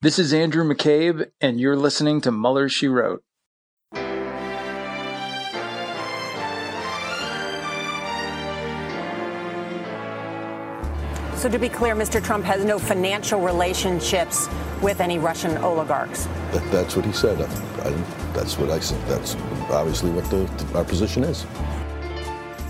This is Andrew McCabe, and you're listening to Mueller, She Wrote. So, to be clear, Mr. Trump has no financial relationships with any Russian oligarchs. That, that's what he said. I, I, that's what I said. That's obviously what the, our position is.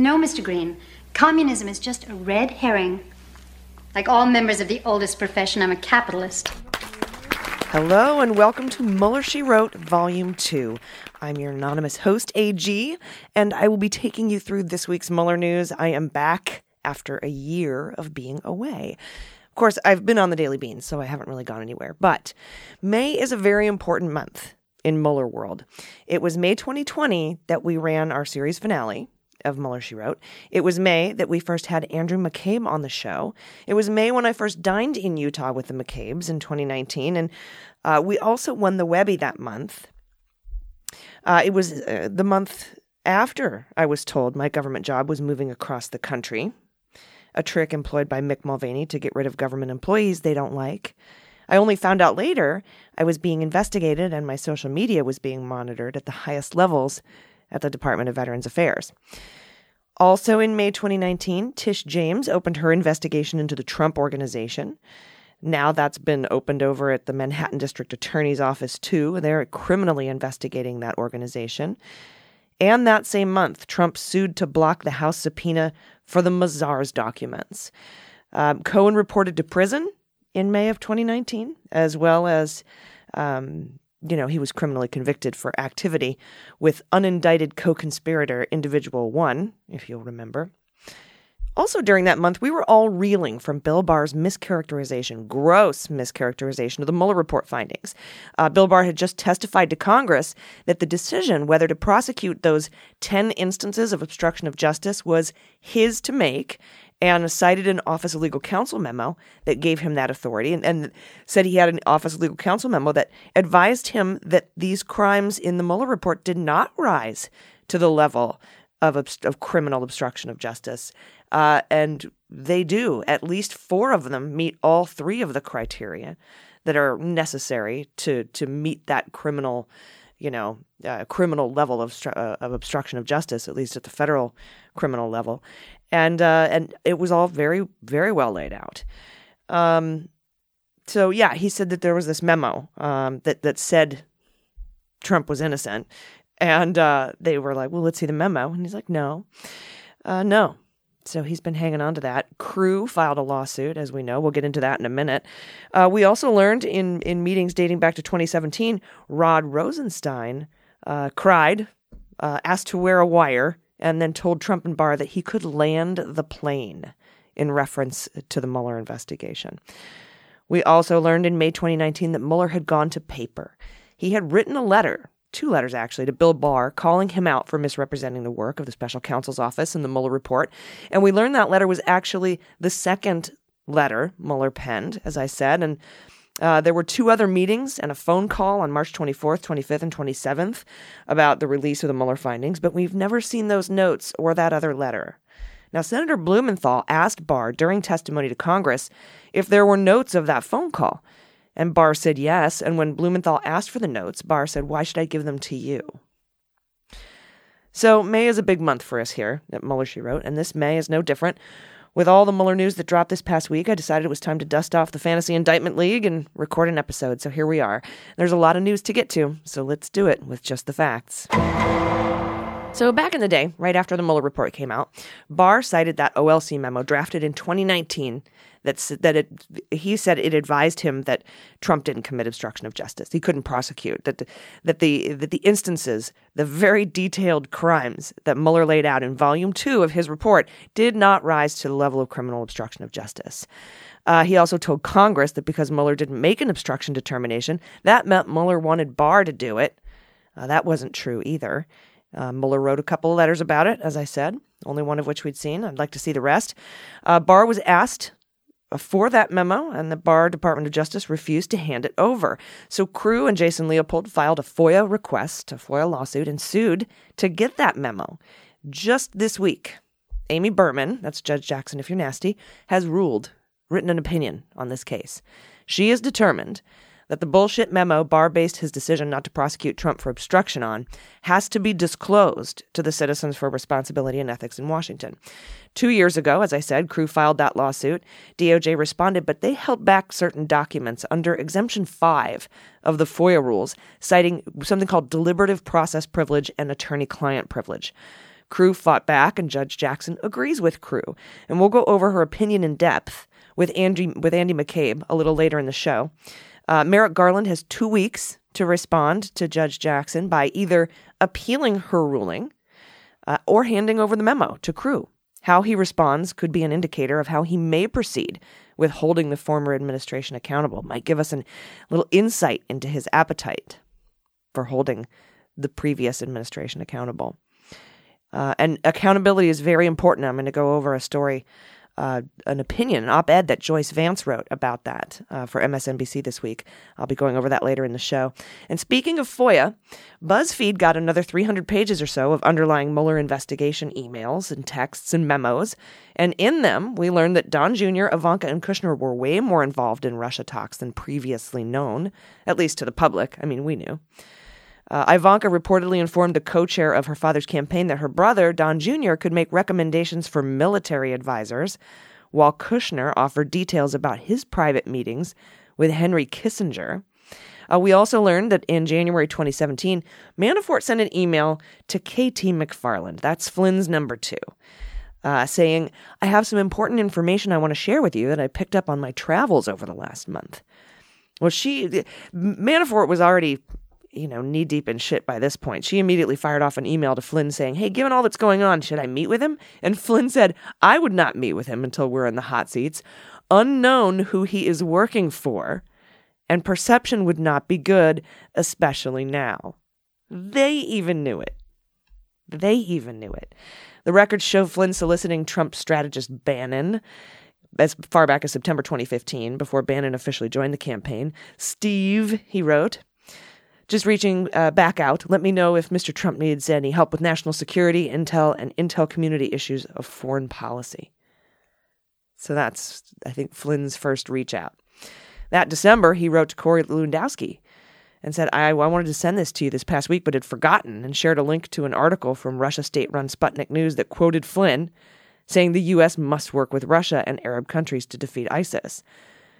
No, Mr. Green. Communism is just a red herring. Like all members of the oldest profession, I'm a capitalist. Hello and welcome to Mueller She Wrote, Volume 2. I'm your anonymous host, AG, and I will be taking you through this week's Mueller news. I am back after a year of being away. Of course, I've been on the Daily Beans, so I haven't really gone anywhere. But May is a very important month in Mueller world. It was May 2020 that we ran our series finale of Mueller, she wrote. It was May that we first had Andrew McCabe on the show. It was May when I first dined in Utah with the McCabes in 2019. And uh, we also won the Webby that month. Uh, it was uh, the month after I was told my government job was moving across the country a trick employed by Mick Mulvaney to get rid of government employees they don't like. I only found out later I was being investigated and my social media was being monitored at the highest levels at the Department of Veterans Affairs. Also in May 2019, Tish James opened her investigation into the Trump Organization. Now that's been opened over at the Manhattan District Attorney's Office, too. They're criminally investigating that organization. And that same month, Trump sued to block the House subpoena for the Mazars documents. Um, Cohen reported to prison in May of 2019, as well as, um, you know, he was criminally convicted for activity with unindicted co conspirator Individual One, if you'll remember. Also, during that month, we were all reeling from Bill Barr's mischaracterization, gross mischaracterization of the Mueller report findings. Uh, Bill Barr had just testified to Congress that the decision whether to prosecute those 10 instances of obstruction of justice was his to make and cited an Office of Legal Counsel memo that gave him that authority and, and, said he had an Office of Legal Counsel memo that advised him that these crimes in the Mueller report did not rise to the level of, of criminal obstruction of justice. Uh, and they do. At least four of them meet all three of the criteria that are necessary to to meet that criminal, you know, uh, criminal level of uh, of obstruction of justice, at least at the federal criminal level, and uh, and it was all very very well laid out. Um, so yeah, he said that there was this memo um, that that said Trump was innocent, and uh, they were like, "Well, let's see the memo," and he's like, "No, uh, no." So he's been hanging on to that. Crew filed a lawsuit, as we know. We'll get into that in a minute. Uh, we also learned in, in meetings dating back to 2017, Rod Rosenstein uh, cried, uh, asked to wear a wire, and then told Trump and Barr that he could land the plane in reference to the Mueller investigation. We also learned in May 2019 that Mueller had gone to paper. He had written a letter two letters actually, to Bill Barr calling him out for misrepresenting the work of the special counsel's office in the Mueller report. And we learned that letter was actually the second letter Mueller penned, as I said. And uh, there were two other meetings and a phone call on March 24th, 25th, and 27th about the release of the Mueller findings, but we've never seen those notes or that other letter. Now, Senator Blumenthal asked Barr during testimony to Congress if there were notes of that phone call. And Barr said yes. And when Blumenthal asked for the notes, Barr said, Why should I give them to you? So May is a big month for us here at Mueller, she wrote, and this May is no different. With all the Mueller news that dropped this past week, I decided it was time to dust off the Fantasy Indictment League and record an episode. So here we are. There's a lot of news to get to, so let's do it with just the facts. So, back in the day, right after the Mueller report came out, Barr cited that OLC memo drafted in 2019 that's that it he said it advised him that Trump didn't commit obstruction of justice. He couldn't prosecute that the, that the that the instances, the very detailed crimes that Mueller laid out in volume 2 of his report did not rise to the level of criminal obstruction of justice. Uh, he also told Congress that because Mueller didn't make an obstruction determination, that meant Mueller wanted Barr to do it. Uh, that wasn't true either. Uh, Mueller wrote a couple of letters about it, as I said, only one of which we'd seen. I'd like to see the rest. Uh, Barr was asked for that memo, and the Barr Department of Justice refused to hand it over. So Crew and Jason Leopold filed a FOIA request, a FOIA lawsuit, and sued to get that memo. Just this week, Amy Berman, that's Judge Jackson if you're nasty, has ruled, written an opinion on this case. She is determined that the bullshit memo Barr based his decision not to prosecute Trump for obstruction on has to be disclosed to the Citizens for Responsibility and Ethics in Washington. Two years ago, as I said, Crew filed that lawsuit. DOJ responded, but they held back certain documents under Exemption 5 of the FOIA rules, citing something called deliberative process privilege and attorney client privilege. Crew fought back, and Judge Jackson agrees with Crew. And we'll go over her opinion in depth with Andy, with Andy McCabe a little later in the show. Uh, Merrick Garland has two weeks to respond to Judge Jackson by either appealing her ruling uh, or handing over the memo to Crew. How he responds could be an indicator of how he may proceed with holding the former administration accountable. Might give us a little insight into his appetite for holding the previous administration accountable. Uh, and accountability is very important. I'm going to go over a story uh, an opinion, an op ed that Joyce Vance wrote about that uh, for MSNBC this week. I'll be going over that later in the show. And speaking of FOIA, BuzzFeed got another 300 pages or so of underlying Mueller investigation emails and texts and memos. And in them, we learned that Don Jr., Ivanka, and Kushner were way more involved in Russia talks than previously known, at least to the public. I mean, we knew. Uh, Ivanka reportedly informed the co chair of her father's campaign that her brother, Don Jr., could make recommendations for military advisors, while Kushner offered details about his private meetings with Henry Kissinger. Uh, we also learned that in January 2017, Manafort sent an email to KT McFarland, that's Flynn's number two, uh, saying, I have some important information I want to share with you that I picked up on my travels over the last month. Well, she, Manafort was already you know, knee deep in shit by this point. She immediately fired off an email to Flynn saying, Hey, given all that's going on, should I meet with him? And Flynn said, I would not meet with him until we're in the hot seats. Unknown who he is working for, and perception would not be good, especially now. They even knew it. They even knew it. The records show Flynn soliciting Trump strategist Bannon as far back as September 2015, before Bannon officially joined the campaign. Steve, he wrote, just reaching uh, back out, let me know if Mr. Trump needs any help with national security, intel, and intel community issues of foreign policy. So that's, I think, Flynn's first reach out. That December, he wrote to Corey Lewandowski and said, I, I wanted to send this to you this past week, but had forgotten, and shared a link to an article from Russia state run Sputnik News that quoted Flynn, saying the U.S. must work with Russia and Arab countries to defeat ISIS.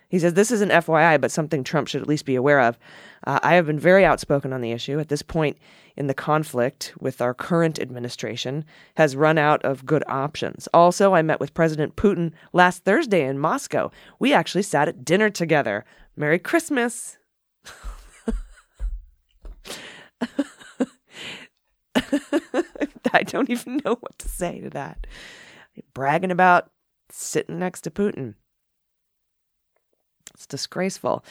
He says, This is an FYI, but something Trump should at least be aware of. Uh, I have been very outspoken on the issue. At this point in the conflict with our current administration has run out of good options. Also, I met with President Putin last Thursday in Moscow. We actually sat at dinner together. Merry Christmas. I don't even know what to say to that. Bragging about sitting next to Putin. It's disgraceful.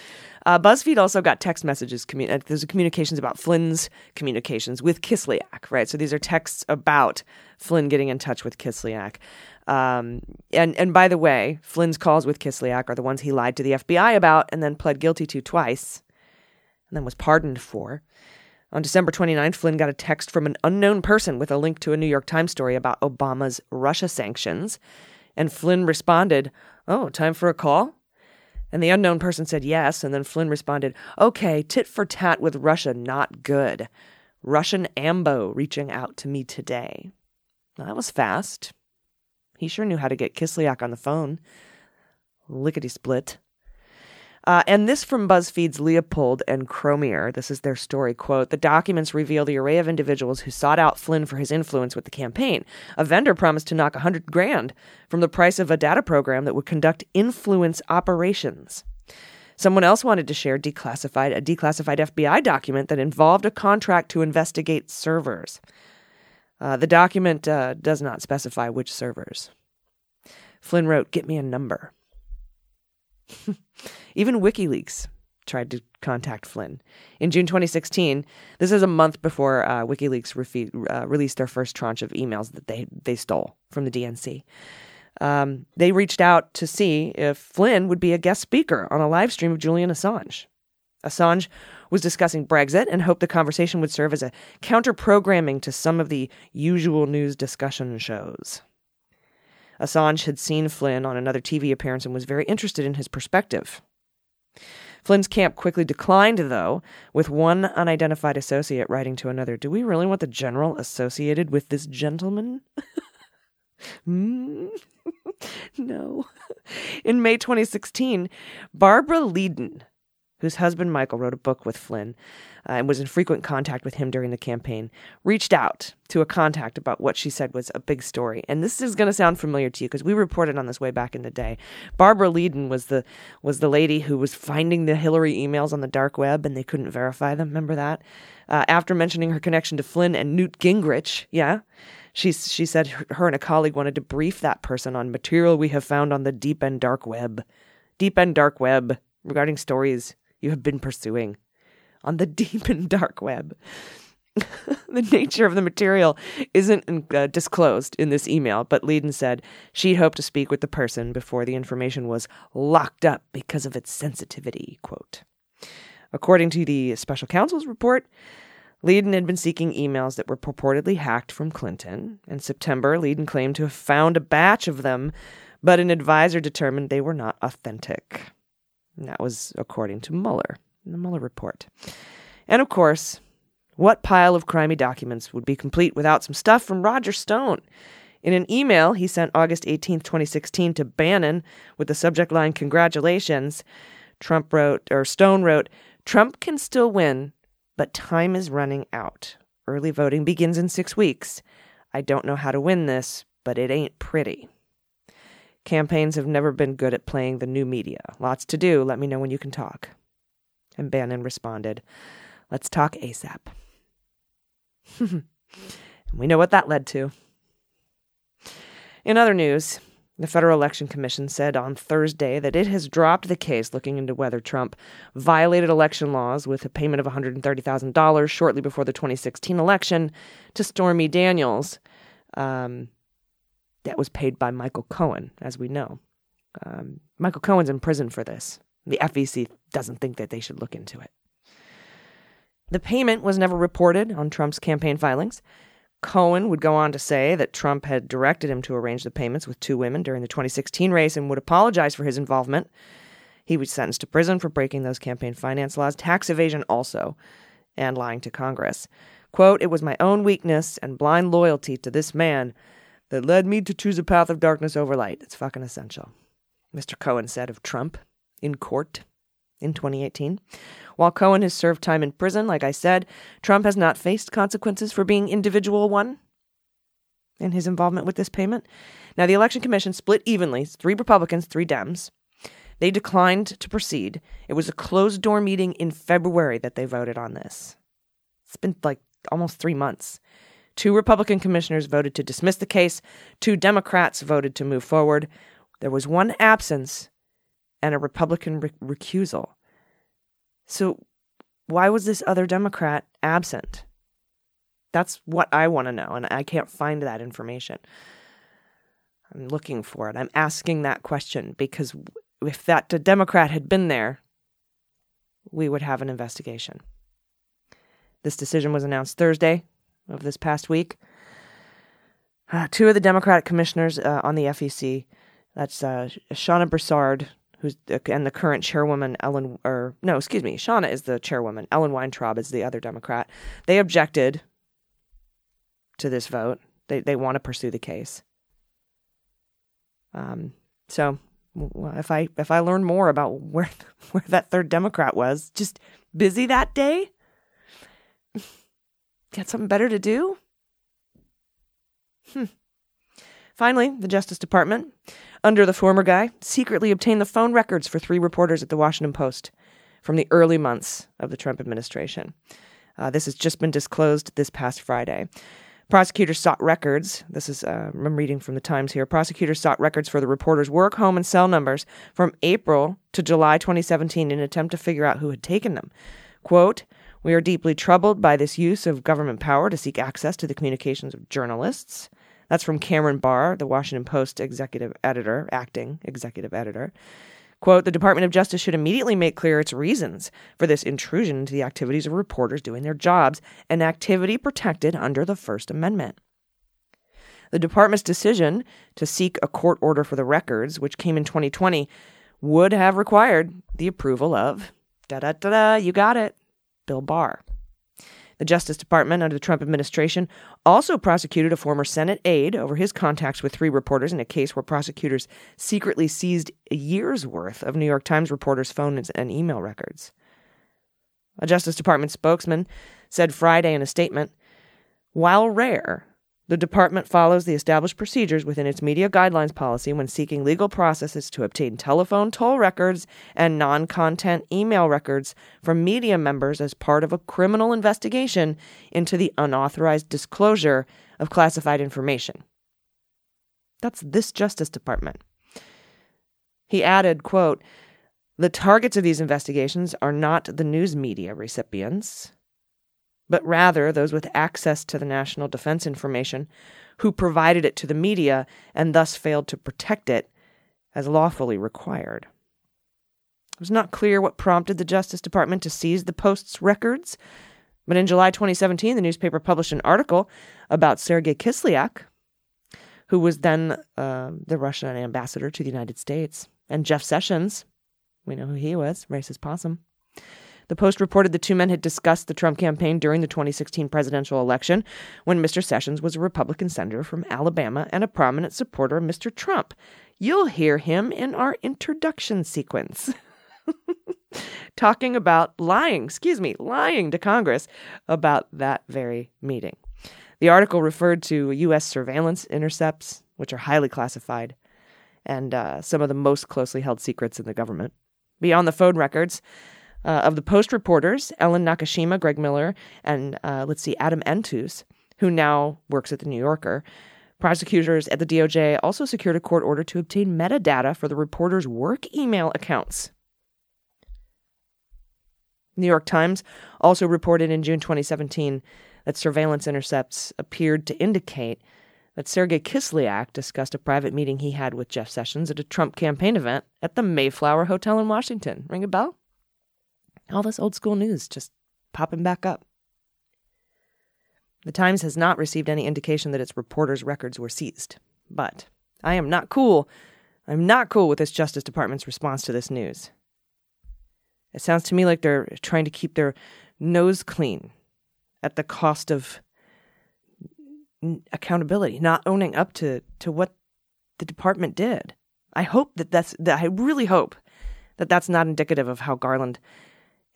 Uh, BuzzFeed also got text messages. Uh, there's communications about Flynn's communications with Kislyak, right? So these are texts about Flynn getting in touch with Kislyak. Um, and and by the way, Flynn's calls with Kislyak are the ones he lied to the FBI about and then pled guilty to twice, and then was pardoned for. On December 29th, Flynn got a text from an unknown person with a link to a New York Times story about Obama's Russia sanctions. And Flynn responded, Oh, time for a call? And the unknown person said yes, and then Flynn responded, Okay, tit for tat with Russia, not good. Russian ambo reaching out to me today. That was fast. He sure knew how to get Kislyak on the phone. Lickety split. Uh, and this from BuzzFeed's Leopold and Cormier. This is their story quote. The documents reveal the array of individuals who sought out Flynn for his influence with the campaign. A vendor promised to knock a hundred grand from the price of a data program that would conduct influence operations. Someone else wanted to share declassified a declassified FBI document that involved a contract to investigate servers. Uh, the document uh, does not specify which servers. Flynn wrote, "Get me a number." Even WikiLeaks tried to contact Flynn. In June 2016, this is a month before uh, WikiLeaks refi- uh, released their first tranche of emails that they, they stole from the DNC. Um, they reached out to see if Flynn would be a guest speaker on a live stream of Julian Assange. Assange was discussing Brexit and hoped the conversation would serve as a counter programming to some of the usual news discussion shows. Assange had seen Flynn on another TV appearance and was very interested in his perspective. Flynn's camp quickly declined, though, with one unidentified associate writing to another Do we really want the general associated with this gentleman? mm? no. In May 2016, Barbara Ledeen, whose husband Michael wrote a book with Flynn uh, and was in frequent contact with him during the campaign, reached out to a contact about what she said was a big story. And this is going to sound familiar to you because we reported on this way back in the day. Barbara Ledeen was the was the lady who was finding the Hillary emails on the dark web and they couldn't verify them. Remember that? Uh, after mentioning her connection to Flynn and Newt Gingrich, yeah. She, she said her and a colleague wanted to brief that person on material we have found on the deep end dark web. Deep end dark web regarding stories you have been pursuing on the deep and dark web. the nature of the material isn't uh, disclosed in this email, but Ledeen said she'd hoped to speak with the person before the information was locked up because of its sensitivity. Quote. According to the special counsel's report, Ledeen had been seeking emails that were purportedly hacked from Clinton. In September, Ledeen claimed to have found a batch of them, but an advisor determined they were not authentic. And that was according to Mueller, in the Mueller report. And of course, what pile of crimey documents would be complete without some stuff from Roger Stone? In an email he sent August 18, 2016 to Bannon with the subject line congratulations, Trump wrote or Stone wrote, Trump can still win, but time is running out. Early voting begins in 6 weeks. I don't know how to win this, but it ain't pretty. Campaigns have never been good at playing the new media. Lots to do. Let me know when you can talk. And Bannon responded, Let's talk ASAP. we know what that led to. In other news, the Federal Election Commission said on Thursday that it has dropped the case looking into whether Trump violated election laws with a payment of $130,000 shortly before the 2016 election to Stormy Daniels. Um, that was paid by Michael Cohen, as we know. Um, Michael Cohen's in prison for this. The FEC doesn't think that they should look into it. The payment was never reported on Trump's campaign filings. Cohen would go on to say that Trump had directed him to arrange the payments with two women during the 2016 race and would apologize for his involvement. He was sentenced to prison for breaking those campaign finance laws, tax evasion also, and lying to Congress. Quote, It was my own weakness and blind loyalty to this man that led me to choose a path of darkness over light. It's fucking essential. Mr. Cohen said of Trump in court in 2018. While Cohen has served time in prison, like I said, Trump has not faced consequences for being individual one in his involvement with this payment. Now, the Election Commission split evenly three Republicans, three Dems. They declined to proceed. It was a closed door meeting in February that they voted on this. It's been like almost three months. Two Republican commissioners voted to dismiss the case, two Democrats voted to move forward. There was one absence and a Republican re- recusal. So, why was this other Democrat absent? That's what I want to know, and I can't find that information. I'm looking for it. I'm asking that question because if that Democrat had been there, we would have an investigation. This decision was announced Thursday of this past week. Uh, two of the Democratic commissioners uh, on the FEC, that's uh, Shana Broussard, who's and the current chairwoman Ellen, or no, excuse me, Shana is the chairwoman. Ellen Weintraub is the other Democrat. They objected to this vote. They they want to pursue the case. Um, so if I if I learn more about where where that third Democrat was, just busy that day. Got something better to do? Hmm. Finally, the Justice Department, under the former guy, secretly obtained the phone records for three reporters at the Washington Post from the early months of the Trump administration. Uh, this has just been disclosed this past Friday. Prosecutors sought records. This is, uh, I'm reading from the Times here. Prosecutors sought records for the reporter's work, home, and cell numbers from April to July 2017 in an attempt to figure out who had taken them. Quote, we are deeply troubled by this use of government power to seek access to the communications of journalists. That's from Cameron Barr, the Washington Post executive editor, acting executive editor. Quote, the Department of Justice should immediately make clear its reasons for this intrusion into the activities of reporters doing their jobs, an activity protected under the First Amendment. The department's decision to seek a court order for the records, which came in 2020, would have required the approval of da da da da, you got it, Bill Barr. The Justice Department under the Trump administration also prosecuted a former Senate aide over his contacts with three reporters in a case where prosecutors secretly seized a year's worth of New York Times reporters' phone and email records. A Justice Department spokesman said Friday in a statement While rare, the department follows the established procedures within its media guidelines policy when seeking legal processes to obtain telephone toll records and non content email records from media members as part of a criminal investigation into the unauthorized disclosure of classified information. That's this Justice Department. He added, quote, the targets of these investigations are not the news media recipients, but rather those with access to the national defense information who provided it to the media and thus failed to protect it as lawfully required. It was not clear what prompted the Justice Department to seize the Post's records, but in July 2017, the newspaper published an article about Sergei Kislyak, who was then uh, the Russian ambassador to the United States, and Jeff Sessions. We know who he was, racist possum. The Post reported the two men had discussed the Trump campaign during the 2016 presidential election when Mr. Sessions was a Republican senator from Alabama and a prominent supporter of Mr. Trump. You'll hear him in our introduction sequence. Talking about lying, excuse me, lying to Congress about that very meeting. The article referred to U.S. surveillance intercepts, which are highly classified, and uh, some of the most closely held secrets in the government. Beyond the phone records, uh, of the Post reporters, Ellen Nakashima, Greg Miller, and uh, let's see, Adam Entous, who now works at the New Yorker. Prosecutors at the DOJ also secured a court order to obtain metadata for the reporters' work email accounts. New York Times also reported in June 2017 that surveillance intercepts appeared to indicate that Sergei Kislyak discussed a private meeting he had with Jeff Sessions at a Trump campaign event at the Mayflower Hotel in Washington. Ring a bell? All this old school news just popping back up. The Times has not received any indication that its reporters' records were seized. But I am not cool. I'm not cool with this Justice Department's response to this news. It sounds to me like they're trying to keep their nose clean at the cost of accountability, not owning up to, to what the department did. I hope that that's that I really hope that that's not indicative of how Garland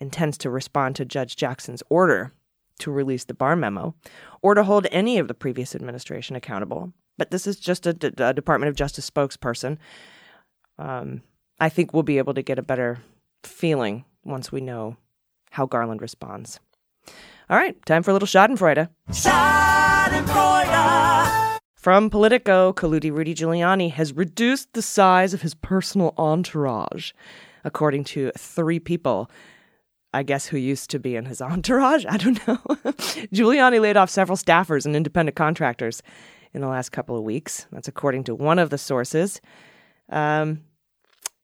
intends to respond to Judge Jackson's order to release the Barr memo or to hold any of the previous administration accountable. But this is just a, a Department of Justice spokesperson. Um, I think we'll be able to get a better feeling once we know how Garland responds. All right, time for a little Schadenfreude. Schadenfreude! From Politico, Colludi Rudy Giuliani has reduced the size of his personal entourage, according to three people I guess, who used to be in his entourage. I don't know. Giuliani laid off several staffers and independent contractors in the last couple of weeks. That's according to one of the sources. Um,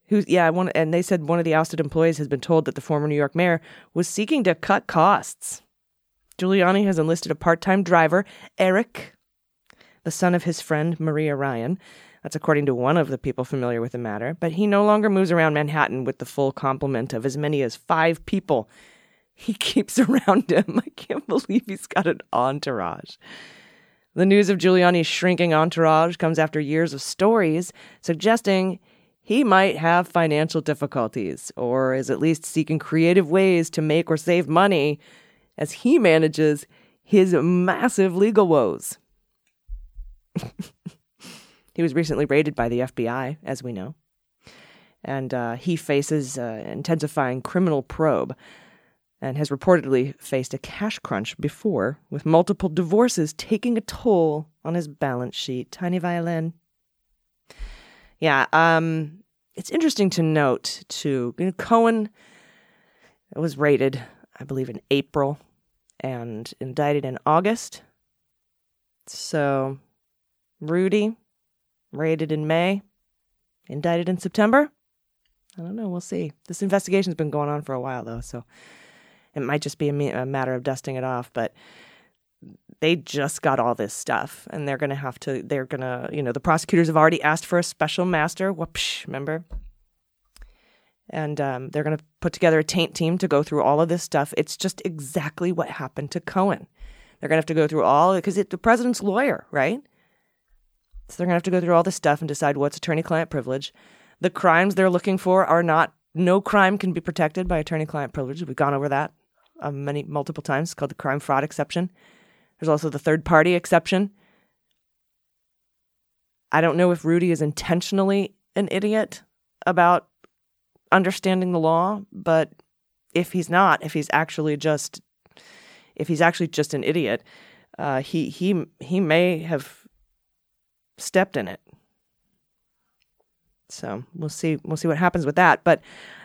who, yeah, one, and they said one of the ousted employees has been told that the former New York mayor was seeking to cut costs. Giuliani has enlisted a part time driver, Eric, the son of his friend Maria Ryan, that's according to one of the people familiar with the matter. But he no longer moves around Manhattan with the full complement of as many as five people he keeps around him. I can't believe he's got an entourage. The news of Giuliani's shrinking entourage comes after years of stories suggesting he might have financial difficulties or is at least seeking creative ways to make or save money as he manages his massive legal woes. He was recently raided by the FBI, as we know. And uh, he faces uh, intensifying criminal probe and has reportedly faced a cash crunch before, with multiple divorces taking a toll on his balance sheet. Tiny violin. Yeah, um, it's interesting to note too. You know, Cohen was raided, I believe, in April and indicted in August. So, Rudy raided in May, indicted in September. I don't know. We'll see. This investigation's been going on for a while, though, so it might just be a, a matter of dusting it off. But they just got all this stuff, and they're going to have to. They're going to, you know, the prosecutors have already asked for a special master. Whoops, remember? And um, they're going to put together a taint team to go through all of this stuff. It's just exactly what happened to Cohen. They're going to have to go through all because the president's lawyer, right? So they're going to have to go through all this stuff and decide what's attorney-client privilege. The crimes they're looking for are not. No crime can be protected by attorney-client privilege. We've gone over that um, many multiple times. It's called the crime fraud exception. There's also the third party exception. I don't know if Rudy is intentionally an idiot about understanding the law, but if he's not, if he's actually just if he's actually just an idiot, uh, he he he may have stepped in it. So we'll see we'll see what happens with that. But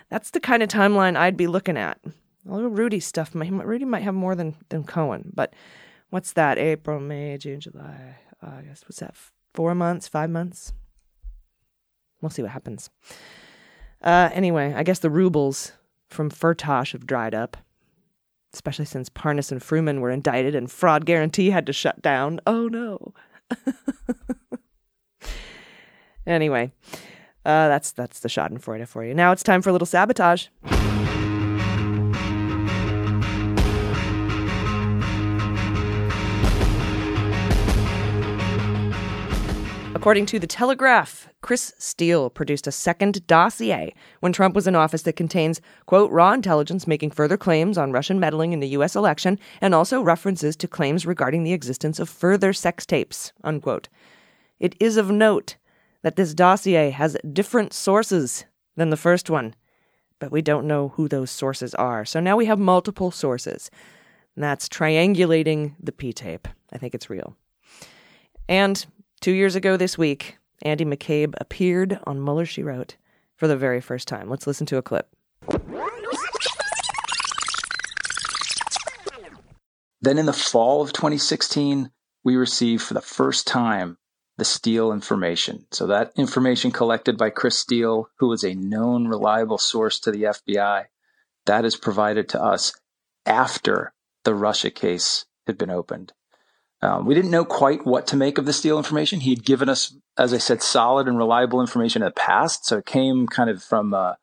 that's the kind of timeline I'd be looking at. Although Rudy stuff, Rudy might have more than than Cohen, but what's that? April, May, June, July, August. What's that? Four months, five months. We'll see what happens. Uh, anyway, I guess the rubles from Firtash have dried up, especially since Parnas and Fruman were indicted and Fraud Guarantee had to shut down. Oh no. anyway, uh, that's that's the Schadenfreude for you. Now it's time for a little sabotage. According to The Telegraph, Chris Steele produced a second dossier when Trump was in office that contains, quote, raw intelligence making further claims on Russian meddling in the U.S. election and also references to claims regarding the existence of further sex tapes, unquote. It is of note that this dossier has different sources than the first one, but we don't know who those sources are. So now we have multiple sources. That's triangulating the P tape. I think it's real. And Two years ago this week, Andy McCabe appeared on Mueller, She Wrote for the very first time. Let's listen to a clip. Then in the fall of 2016, we received for the first time the Steele information. So that information collected by Chris Steele, who was a known reliable source to the FBI, that is provided to us after the Russia case had been opened. Um, we didn't know quite what to make of the Steele information. He had given us, as I said, solid and reliable information in the past, so it came kind of from uh,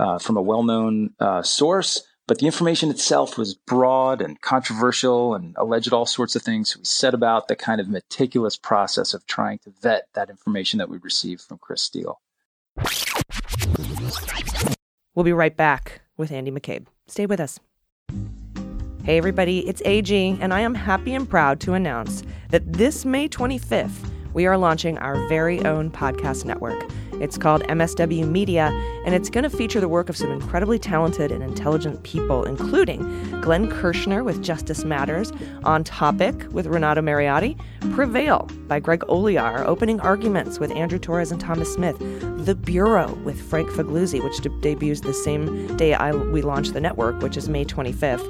uh, from a well-known uh, source. But the information itself was broad and controversial and alleged all sorts of things. We set about the kind of meticulous process of trying to vet that information that we received from Chris Steele. We'll be right back with Andy McCabe. Stay with us. Hey, everybody, it's AG, and I am happy and proud to announce that this May 25th, we are launching our very own podcast network. It's called MSW Media, and it's going to feature the work of some incredibly talented and intelligent people, including Glenn Kirschner with Justice Matters, On Topic with Renato Mariotti, Prevail by Greg Olear, Opening Arguments with Andrew Torrez and Thomas Smith, The Bureau with Frank Figliuzzi, which de- debuts the same day I, we launch the network, which is May 25th.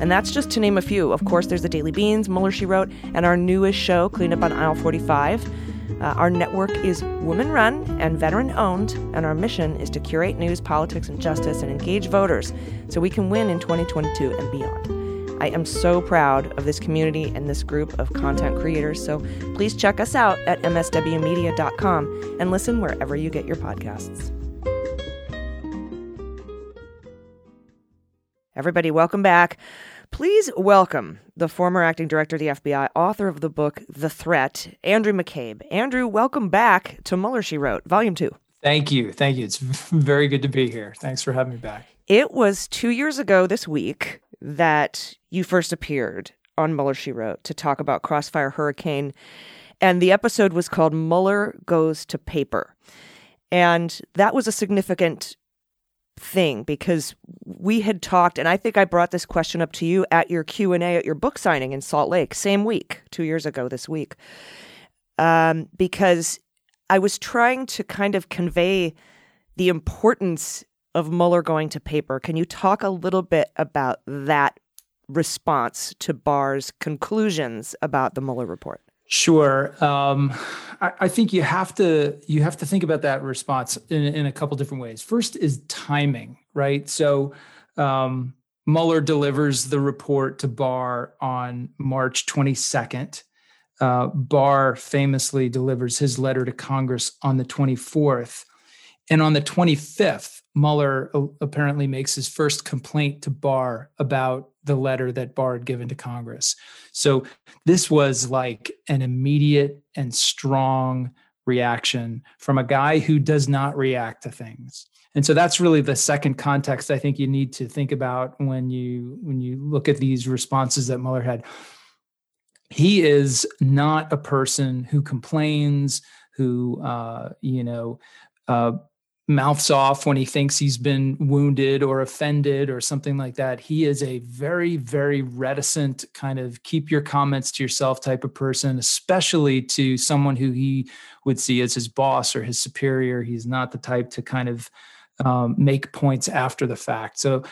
And that's just to name a few. Of course, there's the Daily Beans, Mueller, She Wrote, and our newest show, Cleanup on Aisle 45. Uh, our network is woman run and veteran owned, and our mission is to curate news, politics, and justice and engage voters so we can win in 2022 and beyond. I am so proud of this community and this group of content creators, so please check us out at mswmedia.com and listen wherever you get your podcasts. Everybody, welcome back. Please welcome the former acting director of the FBI, author of the book The Threat, Andrew McCabe. Andrew, welcome back to Mueller, She Wrote, Volume 2. Thank you. Thank you. It's very good to be here. Thanks for having me back. It was two years ago this week that you first appeared on Mueller, She Wrote to talk about Crossfire Hurricane. And the episode was called Mueller Goes to Paper. And that was a significant thing because we had talked and I think I brought this question up to you at your Q&A at your book signing in Salt Lake same week 2 years ago this week um, because I was trying to kind of convey the importance of Mueller going to paper. Can you talk a little bit about that response to Barr's conclusions about the Mueller report? Sure. Um, I, I, think you have to you have to think about that response in, in a couple different ways. First is timing, right? So um, Mueller delivers the report to Barr on March 22nd. Uh, Barr famously delivers his letter to Congress on the 24th. And on the 25th, Mueller apparently makes his first complaint to Barr about the letter that Barr had given to Congress. So this was like an immediate and strong reaction from a guy who does not react to things. And so that's really the second context I think you need to think about when you when you look at these responses that Mueller had. He is not a person who complains, who uh, you know uh, mouths off when he thinks he's been wounded or offended or something like that. He is a very, very reticent kind of keep your comments to yourself type of person, especially to someone who he would see as his boss or his superior. He's not the type to kind of um, make points after the fact. So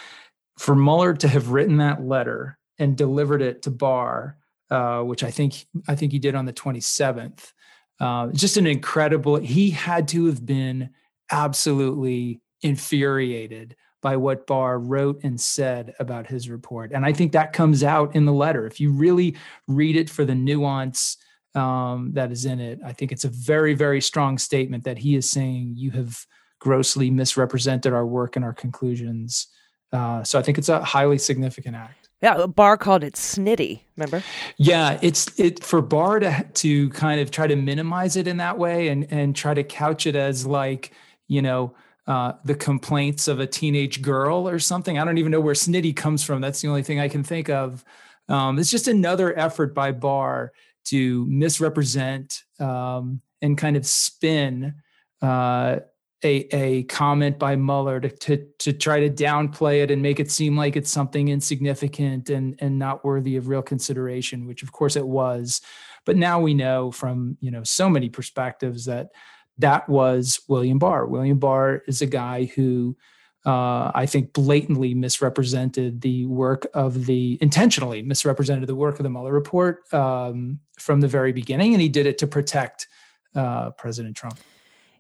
for Mueller to have written that letter and delivered it to Barr, uh, which I think I think he did on the 27th. Uh, just an incredible. He had to have been absolutely infuriated by what Barr wrote and said about his report. And I think that comes out in the letter. If you really read it for the nuance um, that is in it, I think it's a very, very strong statement that he is saying you have grossly misrepresented our work and our conclusions. Uh, so I think it's a highly significant act. Yeah, Barr called it snitty. Remember? Yeah, it's it for Barr to to kind of try to minimize it in that way and and try to couch it as like you know, uh, the complaints of a teenage girl or something. I don't even know where snitty comes from. That's the only thing I can think of. Um, it's just another effort by Barr to misrepresent um, and kind of spin uh, a, a comment by Mueller to, to, to try to downplay it and make it seem like it's something insignificant and and not worthy of real consideration, which of course it was. But now we know from you know so many perspectives that that was William Barr. William Barr is a guy who uh, I think blatantly misrepresented the work of the intentionally misrepresented the work of the Mueller report um, from the very beginning, and he did it to protect uh, President Trump.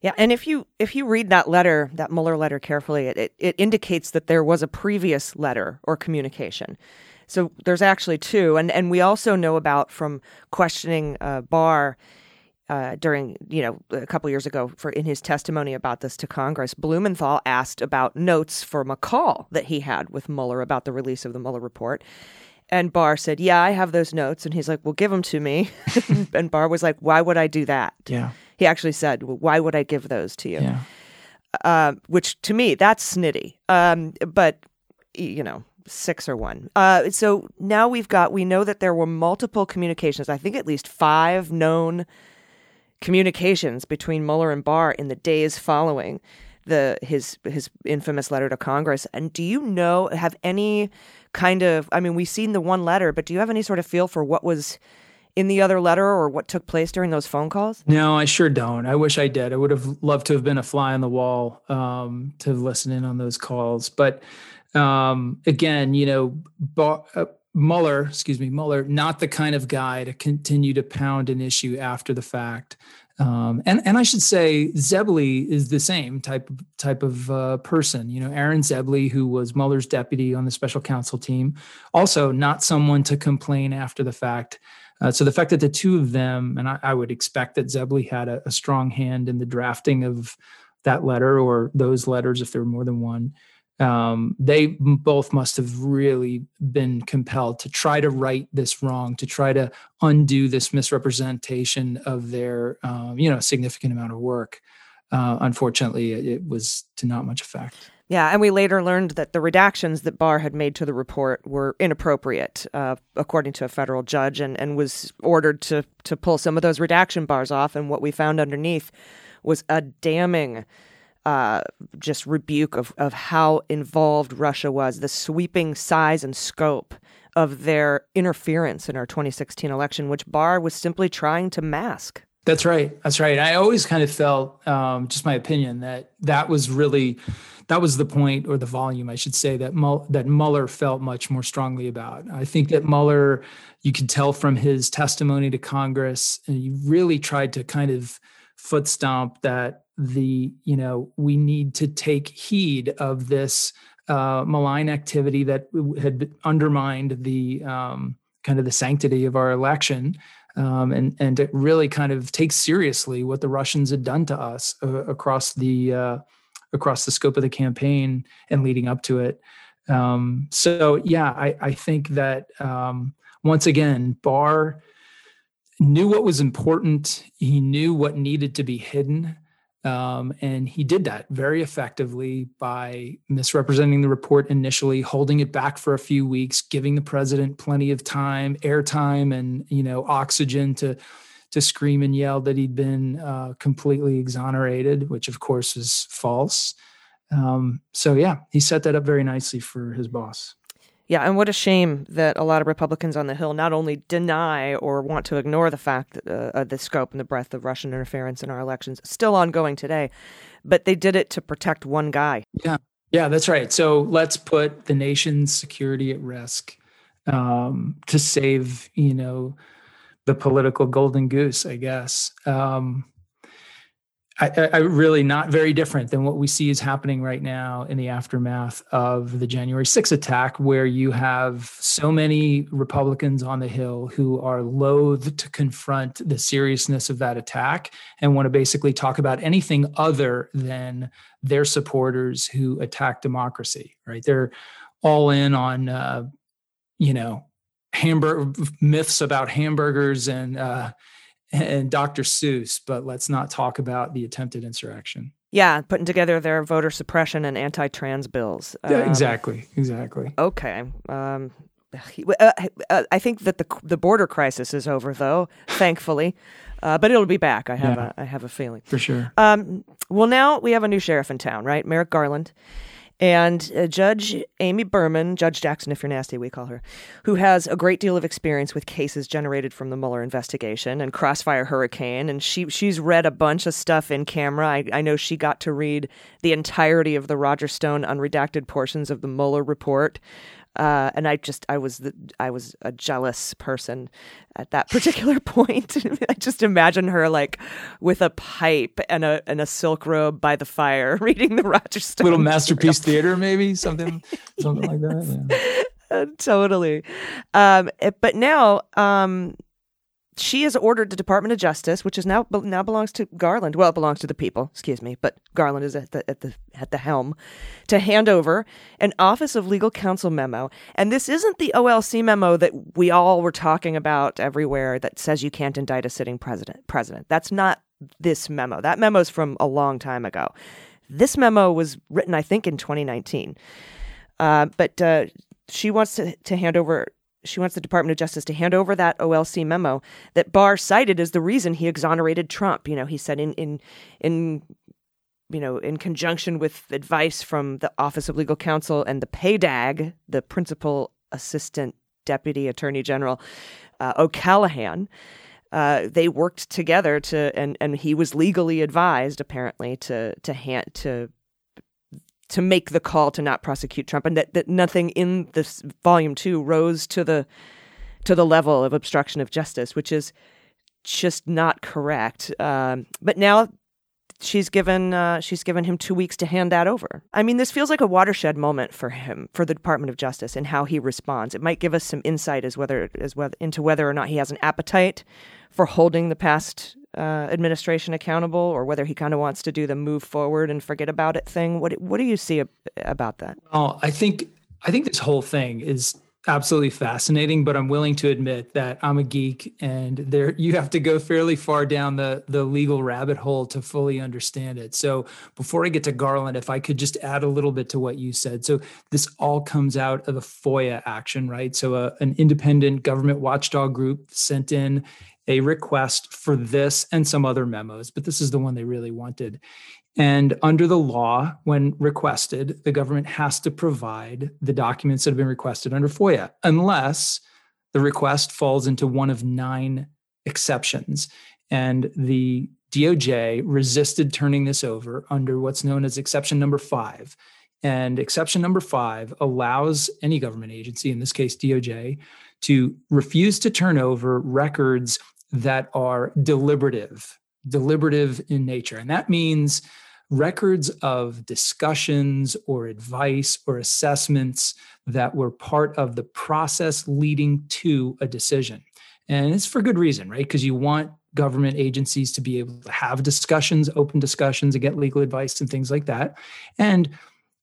Yeah, and if you if you read that letter, that Mueller letter carefully, it, it, it indicates that there was a previous letter or communication. So there's actually two, and and we also know about from questioning uh, Barr uh, during, you know, a couple years ago for in his testimony about this to Congress, Blumenthal asked about notes from a call that he had with Mueller about the release of the Mueller report. And Barr said, "Yeah, I have those notes." And he's like, "Well, give them to me." and Barr was like, "Why would I do that?" Yeah. He actually said, well, "Why would I give those to you?" Yeah. Uh, which to me, that's snitty. Um, but you know, six or one. Uh, so now we've got. We know that there were multiple communications. I think at least five known communications between Mueller and Barr in the days following the his his infamous letter to Congress. And do you know have any kind of I mean we've seen the one letter, but do you have any sort of feel for what was in the other letter or what took place during those phone calls? No, I sure don't. I wish I did. I would have loved to have been a fly on the wall um, to listen in on those calls. But um, again, you know, Bar- uh, Mueller, excuse me, Mueller, not the kind of guy to continue to pound an issue after the fact. Um, and and I should say Zebley is the same type of type of uh, person. You know, Aaron Zebley, who was Mueller's deputy on the special counsel team, also not someone to complain after the fact. Uh, so the fact that the two of them, and I, I would expect that Zebley had a, a, strong hand in the drafting of that letter or those letters, if there were more than one, um, they both must have really been compelled to try to right this wrong, to try to undo this misrepresentation of their, um, you know, significant amount of work. Uh, unfortunately, it, it was to not much effect. Yeah, and we later learned that the redactions that Barr had made to the report were inappropriate, uh, according to a federal judge, and, and was ordered to to pull some of those redaction bars off. And what we found underneath was a damning uh, just rebuke of, of how involved Russia was, the sweeping size and scope of their interference in our 2016 election, which Barr was simply trying to mask. That's right. That's right. I always kind of felt, um, just my opinion, that that was really that was the point or the volume, I should say, that Mueller, that Mueller felt much more strongly about. I think that Mueller, you could tell from his testimony to Congress, and he really tried to kind of foot stomp that the you know we need to take heed of this uh, malign activity that had undermined the um, kind of the sanctity of our election um, and and to really kind of take seriously what the Russians had done to us uh, across the uh, across the scope of the campaign and leading up to it. Um, so yeah, I, I think that um, once again, Barr knew what was important. He knew what needed to be hidden. Um, and he did that very effectively by misrepresenting the report initially, holding it back for a few weeks, giving the president plenty of time, airtime, and you know oxygen to to scream and yell that he'd been uh, completely exonerated, which of course is false. Um, so yeah, he set that up very nicely for his boss. Yeah, and what a shame that a lot of Republicans on the Hill not only deny or want to ignore the fact that uh, the scope and the breadth of Russian interference in our elections still ongoing today, but they did it to protect one guy. Yeah, yeah, that's right. So let's put the nation's security at risk um, to save, you know, the political golden goose, I guess. Um, I, I, really not very different than what we see is happening right now in the aftermath of the January 6th attack, where you have so many Republicans on the Hill who are loath to confront the seriousness of that attack and want to basically talk about anything other than their supporters who attack democracy, right? They're all in on, uh, you know, hamburger myths about hamburgers and uh, and Dr. Seuss, but let's not talk about the attempted insurrection. Yeah, putting together their voter suppression and anti-trans bills. Um, yeah, exactly, exactly. Okay. Um, uh, uh, I think that the the border crisis is over, though, thankfully. Uh, but it'll be back. I have yeah, a I have a feeling for sure. Um, well, now we have a new sheriff in town, right? Merrick Garland, and uh, Judge Amy Berman, Judge Jackson, if you're nasty, we call her, who has a great deal of experience with cases generated from the Mueller investigation and Crossfire Hurricane. And she she's read a bunch of stuff in camera. I, I know she got to read the entirety of the Roger Stone unredacted portions of the Mueller report. Uh, and I just I was the, I was a jealous person at that particular point. I just imagine her like with a pipe and a and a silk robe by the fire, reading the Roger Stone. Little masterpiece theater, maybe something something like that. Yeah. Uh, totally. Um, but now um, she has ordered the Department of Justice, which is now now belongs to Garland. Well, it belongs to the people, excuse me, but Garland is at the at the at the helm to hand over an Office of Legal Counsel memo. And this isn't the OLC memo that we all were talking about everywhere that says you can't indict a sitting president. President. That's not this memo. That memo is from a long time ago. This memo was written, I think, in 2019. Uh, but uh, she wants to, to hand over she wants the Department of Justice to hand over that OLC memo that Barr cited as the reason he exonerated Trump. You know, he said in in in you know, in conjunction with advice from the Office of Legal Counsel and the PADAG, the Principal Assistant Deputy Attorney General uh, O'Callaghan, uh, they worked together to, and and he was legally advised apparently to to hand to to make the call to not prosecute Trump, and that, that nothing in this volume two rose to the to the level of obstruction of justice, which is just not correct. Um, but now she's given uh, she's given him two weeks to hand that over. I mean, this feels like a watershed moment for him, for the Department of Justice, and how he responds. It might give us some insight as whether as whether into whether or not he has an appetite for holding the past uh, administration accountable, or whether he kind of wants to do the move forward and forget about it thing. What what do you see about that? Well, I think I think this whole thing is absolutely fascinating but i'm willing to admit that i'm a geek and there you have to go fairly far down the the legal rabbit hole to fully understand it. So before i get to garland if i could just add a little bit to what you said. So this all comes out of a foia action right? So a, uh, an independent government watchdog group sent in a request for this and some other memos, but this is the one they really wanted. And under the law, when requested, the government has to provide the documents that have been requested under FOIA, unless the request falls into one of nine exceptions. And the DOJ resisted turning this over under what's known as exception number five. And exception number five allows any government agency, in this case DOJ, to refuse to turn over records that are deliberative, deliberative in nature. And that means records of discussions or advice or assessments that were part of the process leading to a decision. And it's for good reason, right? Because you want government agencies to be able to have discussions, open discussions, and get legal advice and things like that. And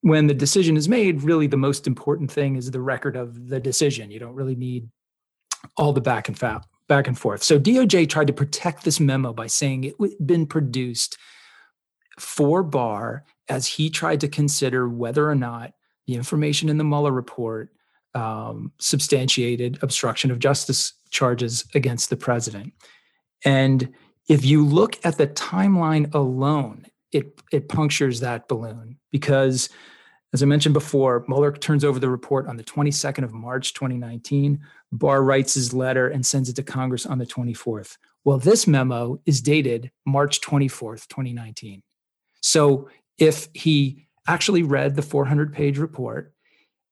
when the decision is made, really the most important thing is the record of the decision. You don't really need all the back and fa- back and forth. So DOJ tried to protect this memo by saying it had been produced for Barr as he tried to consider whether or not the information in the Mueller report um, substantiated obstruction of justice charges against the president. And if you look at the timeline alone, it it punctures that balloon because, as I mentioned before, Mueller turns over the report on the 22nd of March 2019. Barr writes his letter and sends it to Congress on the 24th. Well, this memo is dated March 24th, 2019. So if he actually read the 400 page report,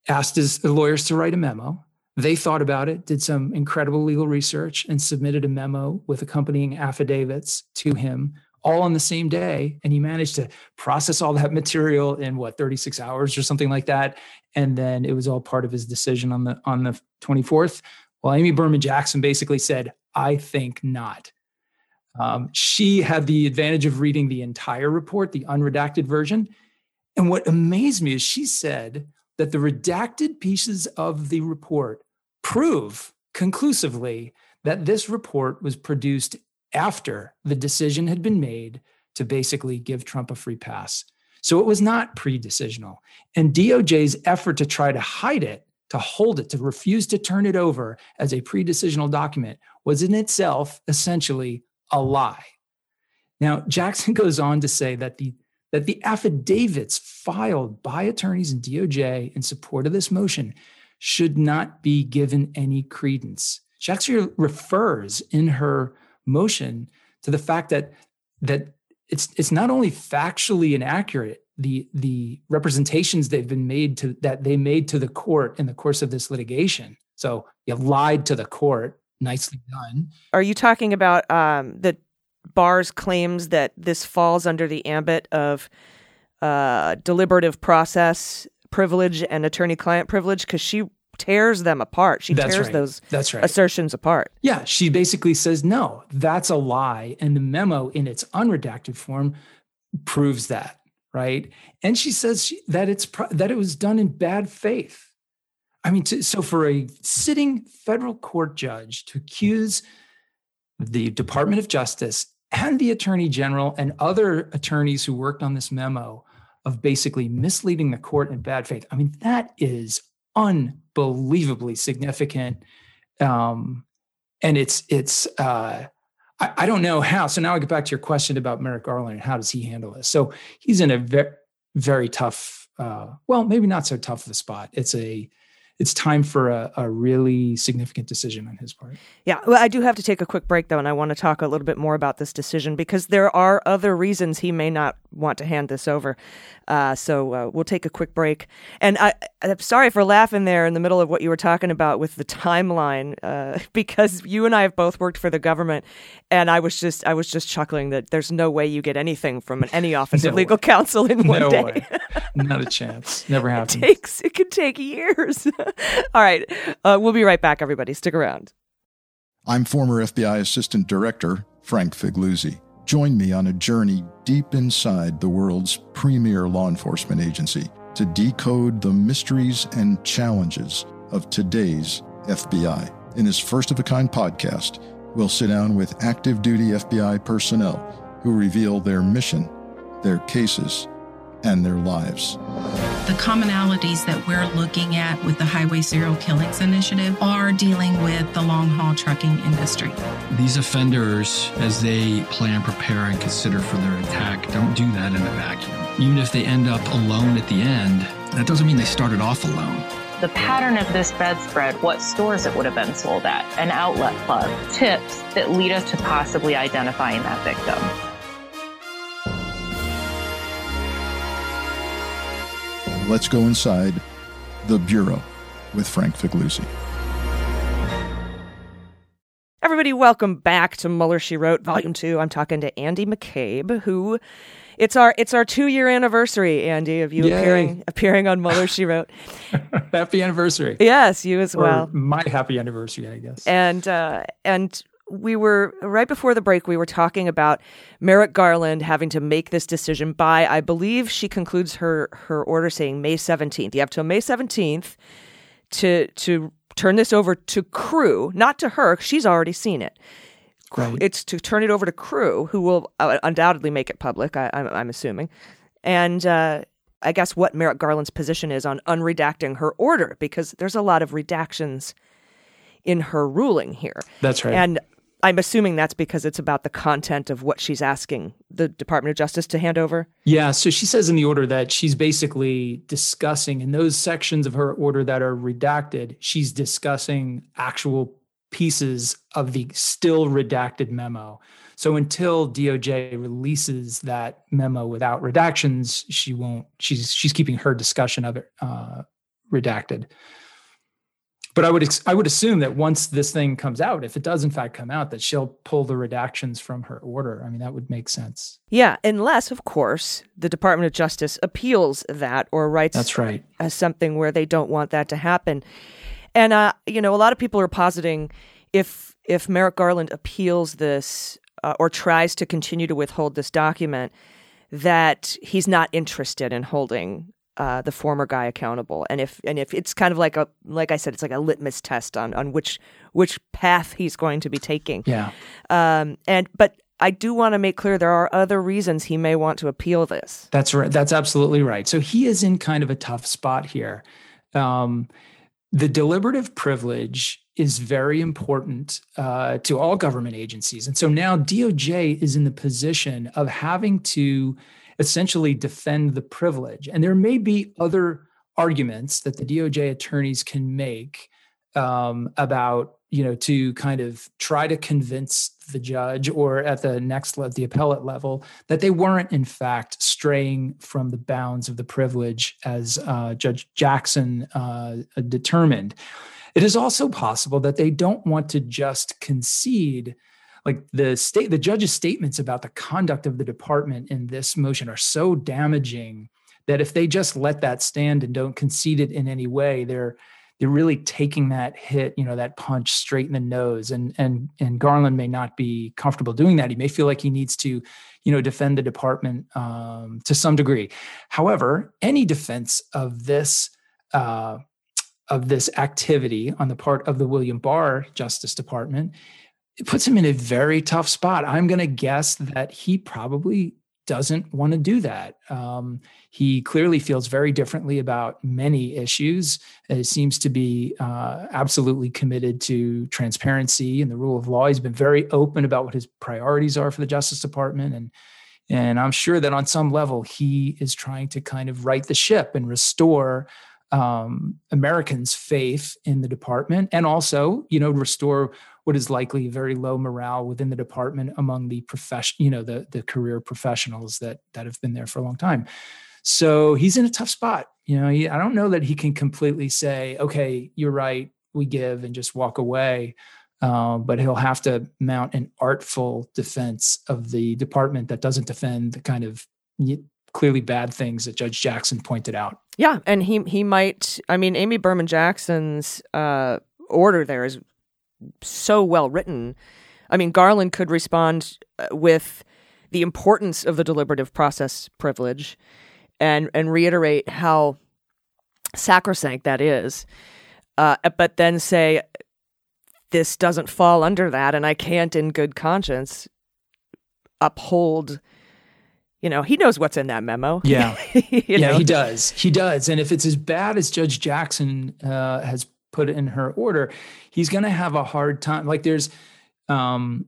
asked his lawyers to write a memo, they thought about it, did some incredible legal research, and submitted a memo with accompanying affidavits to him all on the same day. And he managed to process all that material in what 36 hours or something like that. And then it was all part of his decision on the on the 24th. Well, Amy Berman Jackson basically said, I think not. Um, she had the advantage of reading the entire report, the unredacted version. And what amazed me is she said that the redacted pieces of the report prove conclusively that this report was produced after the decision had been made to basically give Trump a free pass. So it was not pre decisional. And DOJ's effort to try to hide it, to hold it, to refuse to turn it over as a pre decisional document was in itself essentially a lie. Now, Jackson goes on to say that the that the affidavits filed by attorneys in DOJ in support of this motion should not be given any credence. Actually refers in her motion to the fact that that it's it's not only factually inaccurate the the representations they've been made to that they made to the court in the course of this litigation. So you lied to the court. Nicely done. Are you talking about um, the Barr's claims that this falls under the ambit of uh, deliberative process privilege and attorney-client privilege? Because she tears them apart. She that's tears right. those that's right. assertions apart. Yeah, she basically says, no, that's a lie. And the memo in its unredacted form proves that, right? And she says she, that it's that it was done in bad faith. I mean, to, so for a sitting federal court judge to accuse the Department of Justice and the Attorney General and other attorneys who worked on this memo of basically misleading the court in bad faith, I mean, that is unbelievably significant. Um, and it's it's uh, I, I, don't know how. So now I get back to your question about Merrick Garland. and How does he handle this? So he's in a very very tough. Uh, well, maybe not so tough of a spot. It's a it's time for a, a really significant decision on his part. Yeah, well, I do have to take a quick break though, and I want to talk a little bit more about this decision because there are other reasons he may not want to hand this over. Uh, so uh, we'll take a quick break. And I, am sorry for laughing there in the middle of what you were talking about with the timeline, uh, because you and I have both worked for the government, and I was just I was just chuckling that there's no way you get anything from any office no of legal way. counsel in one no day. Way. Not a chance. Never happens. It takes it could take years. All right, uh, we'll be right back. Everybody, stick around. I'm former FBI Assistant Director Frank Figliuzzi. Join me on a journey deep inside the world's premier law enforcement agency to decode the mysteries and challenges of today's FBI. In this first of a kind podcast, we'll sit down with active duty FBI personnel who reveal their mission, their cases, and their lives. the commonalities that we're looking at with the Highway Serial Killings Initiative are dealing with the long haul trucking industry. These offenders, as they plan, prepare, and consider for their attack, don't do that in a vacuum. Even if they end up alone at the end, that doesn't mean they started off alone. The pattern of this bedspread, what stores it would have been sold at, an outlet club, tips that lead us to possibly identifying that victim. Let's go inside the Bureau with Frank Figliuzzi. Everybody, welcome back to Mueller She Wrote, Volume Two. I'm talking to Andy McCabe, who it's our it's our two year anniversary, Andy, of you Yay. appearing appearing on Mueller She Wrote. happy anniversary. Yes, you as Or well. my happy anniversary, I guess. And uh, and we were right before the break. We were talking about Merrick Garland having to make this decision by, I believe, she concludes her her order saying May seventeenth. You have till May seventeenth to to turn this over to crew, not to her. She's already seen it. Right. It's to turn it over to crew, who will uh, undoubtedly make it public. I, I'm, I'm assuming, and. Uh, I guess what Merrick Garland's position is on unredacting her order because there's a lot of redactions in her ruling here. That's right. And I'm assuming that's because it's about the content of what she's asking the Department of Justice to hand over. Yeah, so she says in the order that she's basically discussing in those sections of her order that are redacted, she's discussing actual pieces of the still redacted memo. So until DOJ releases that memo without redactions, she won't. She's she's keeping her discussion of it uh, redacted. But I would ex- I would assume that once this thing comes out, if it does in fact come out, that she'll pull the redactions from her order. I mean, that would make sense. Yeah, unless, of course, the Department of Justice appeals that or writes That's right. as something where they don't want that to happen. And uh, you know, a lot of people are positing if if Merrick Garland appeals this uh, or tries to continue to withhold this document, that he's not interested in holding uh, the former guy accountable. And if and if it's kind of like a like I said, it's like a litmus test on on which which path he's going to be taking. Yeah. Um, and but I do want to make clear there are other reasons he may want to appeal this. That's right. That's absolutely right. So he is in kind of a tough spot here. Um, the deliberative privilege is very important uh, to all government agencies. And so now DOJ is in the position of having to essentially defend the privilege. And there may be other arguments that the DOJ attorneys can make um, about, you know, to kind of try to convince the judge or at the next level, the appellate level, that they weren't in fact straying from the bounds of the privilege as uh, Judge Jackson uh, determined. It is also possible that they don't want to just concede like the state the judge's statements about the conduct of the department in this motion are so damaging that if they just let that stand and don't concede it in any way they're they're really taking that hit you know that punch straight in the nose. And and and garland may not be comfortable doing that. He may feel like he needs to you know defend the department um, to some degree. However any defense of this uh, of this activity on the part of the william barr justice department it puts him in a very tough spot. I'm going to guess that he probably doesn't want to do that. Um, he clearly feels very differently about many issues. It seems to be uh, absolutely committed to transparency and the rule of law. He's been very open about what his priorities are for the Justice Department, and and I'm sure that on some level he is trying to kind of right the ship and restore um, Americans' faith in the department, and also, you know, restore what is likely very low morale within the department among the profession, you know, the the career professionals that that have been there for a long time. So he's in a tough spot. You know, he, I don't know that he can completely say, "Okay, you're right, we give," and just walk away. Uh, but he'll have to mount an artful defense of the department that doesn't defend the kind of clearly bad things that Judge Jackson pointed out. Yeah, and he he might. I mean, Amy Berman Jackson's uh, order there is so well written. I mean, Garland could respond uh, with the importance of the deliberative process privilege, and and reiterate how sacrosanct that is, uh, but then say this doesn't fall under that, and I can't, in good conscience, uphold you know, he knows what's in that memo. Yeah. yeah, know? he does. He does. And if it's as bad as Judge Jackson uh, has put in her order, he's going to have a hard time. Like there's, um,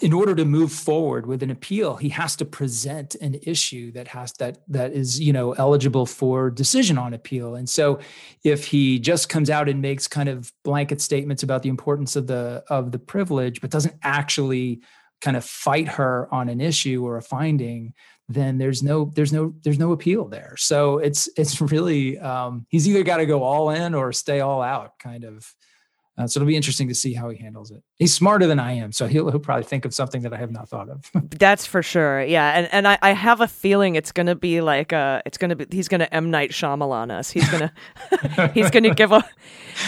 in order to move forward with an appeal, he has to present an issue that has that that is you know eligible for decision on appeal. And so, if he just comes out and makes kind of blanket statements about the importance of the of the privilege, but doesn't actually kind of fight her on an issue or a finding, then there's no there's no there's no appeal there. So it's it's really um, he's either got to go all in or stay all out, kind of. Uh, so it'll be interesting to see how he handles it. He's smarter than I am, so he'll, he'll probably think of something that I have not thought of. That's for sure. Yeah, and and I, I have a feeling it's gonna be like uh it's gonna be he's gonna M Night Shyamalan us. He's gonna he's gonna give a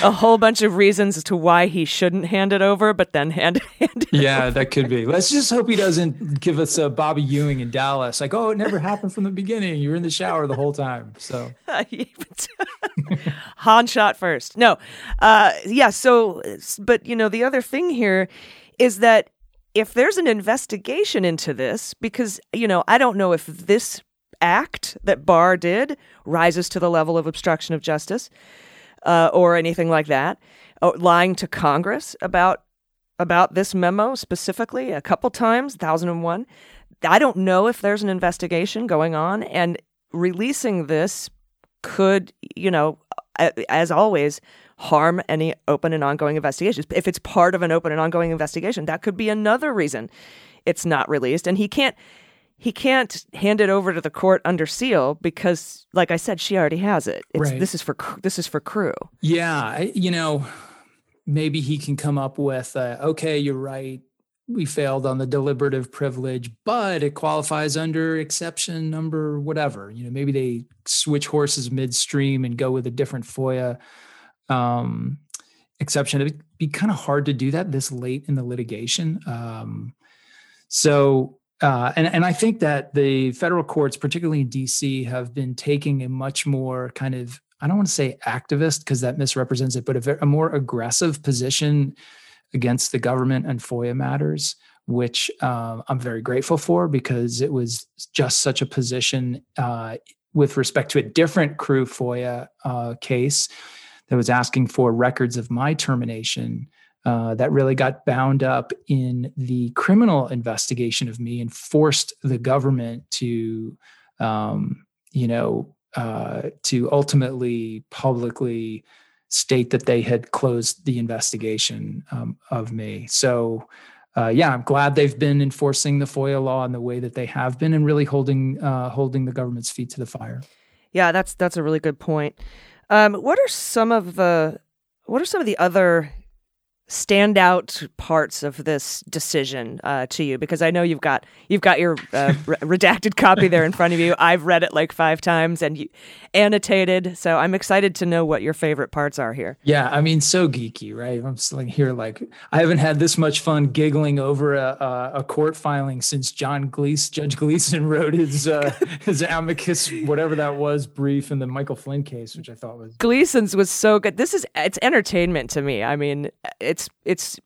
a whole bunch of reasons as to why he shouldn't hand it over, but then hand, hand it. Yeah, over. that could be. Let's just hope he doesn't give us a Bobby Ewing in Dallas. Like, oh, it never happened from the beginning. You were in the shower the whole time. So Han shot first. No, uh, yeah. So, but you know, the other thing here is that if there's an investigation into this, because you know, I don't know if this act that Barr did rises to the level of obstruction of justice uh, or anything like that, oh, lying to Congress about about this memo specifically a couple times, 1001. I don't know if there's an investigation going on, and releasing this could, you know, as always, harm any open and ongoing investigations. If it's part of an open and ongoing investigation, that could be another reason it's not released. And he can't he can't hand it over to the court under seal because, like I said, she already has it. It's, right. This is for this is for crew. Yeah, you know, maybe he can come up with, uh, okay, you're right. We failed on the deliberative privilege, but it qualifies under exception number whatever. You know, maybe they switch horses midstream and go with a different FOIA um, exception. It'd be kind of hard to do that this late in the litigation. Um, so uh, and, and I think that the federal courts, particularly in DC, have been taking a much more kind of, I don't want to say activist because that misrepresents it, but a, a more aggressive position against the government and FOIA matters, which uh, I'm very grateful for because it was just such a position uh, with respect to a different crew FOIA uh, case that was asking for records of my termination uh, that really got bound up in the criminal investigation of me and forced the government to, um, you know, uh, to ultimately publicly state that they had closed the investigation um, of me. So, uh, yeah, I'm glad they've been enforcing the FOIA law in the way that they have been, and really holding uh, holding the government's feet to the fire. Yeah, that's that's a really good point. Um, what are some of the what are some of the other standout parts of this decision uh, to you? Because I know you've got you've got your uh, redacted copy there in front of you. I've read it like five times and you annotated, so I'm excited to know what your favorite parts are here. Yeah, I mean, so geeky, right? I'm like here, like I haven't had this much fun giggling over a, a, court filing since John Gleeson, Judge Gleeson wrote his uh, his amicus, whatever that was, brief in the Michael Flynn case, which I thought was Gleeson's was so good. This is it's entertainment to me. I mean, it's it's it's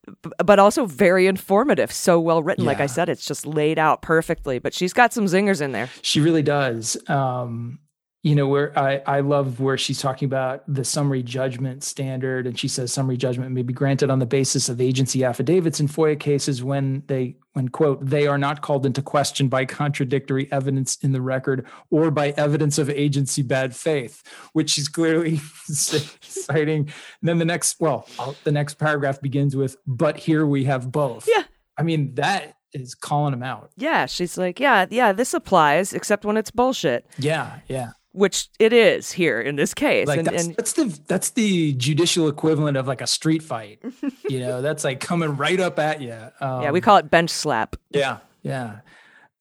but also very informative so well written yeah. like i said it's just laid out perfectly but she's got some zingers in there she really does um you know where i i love where she's talking about the summary judgment standard. And she says summary judgment may be granted on the basis of agency affidavits in foia cases when they when quote they are not called into question by contradictory evidence in the record or by evidence of agency bad faith which she's clearly citing. And then the next well the next paragraph begins with but here we have both. Yeah. I mean that is calling him out. Yeah. She's like yeah yeah this applies except when it's bullshit. Yeah yeah which it is here in this case. Like and, that's, and, that's the that's the judicial equivalent of like a street fight. you know, that's like coming right up at you. Um, yeah, we call it bench slap. Yeah, yeah.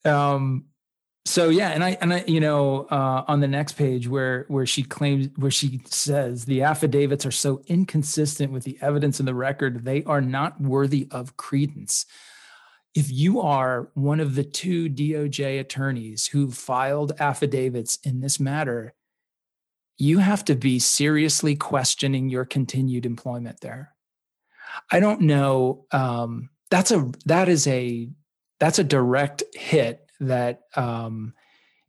Um, so yeah, and I and I, you know, uh, on the next page where where she claims where she says the affidavits are so inconsistent with the evidence in the record, they are not worthy of credence if you are one of the two DOJ attorneys who filed affidavits in this matter, you have to be seriously questioning your continued employment there. I don't know. Um, that's a that is a that's a direct hit that um,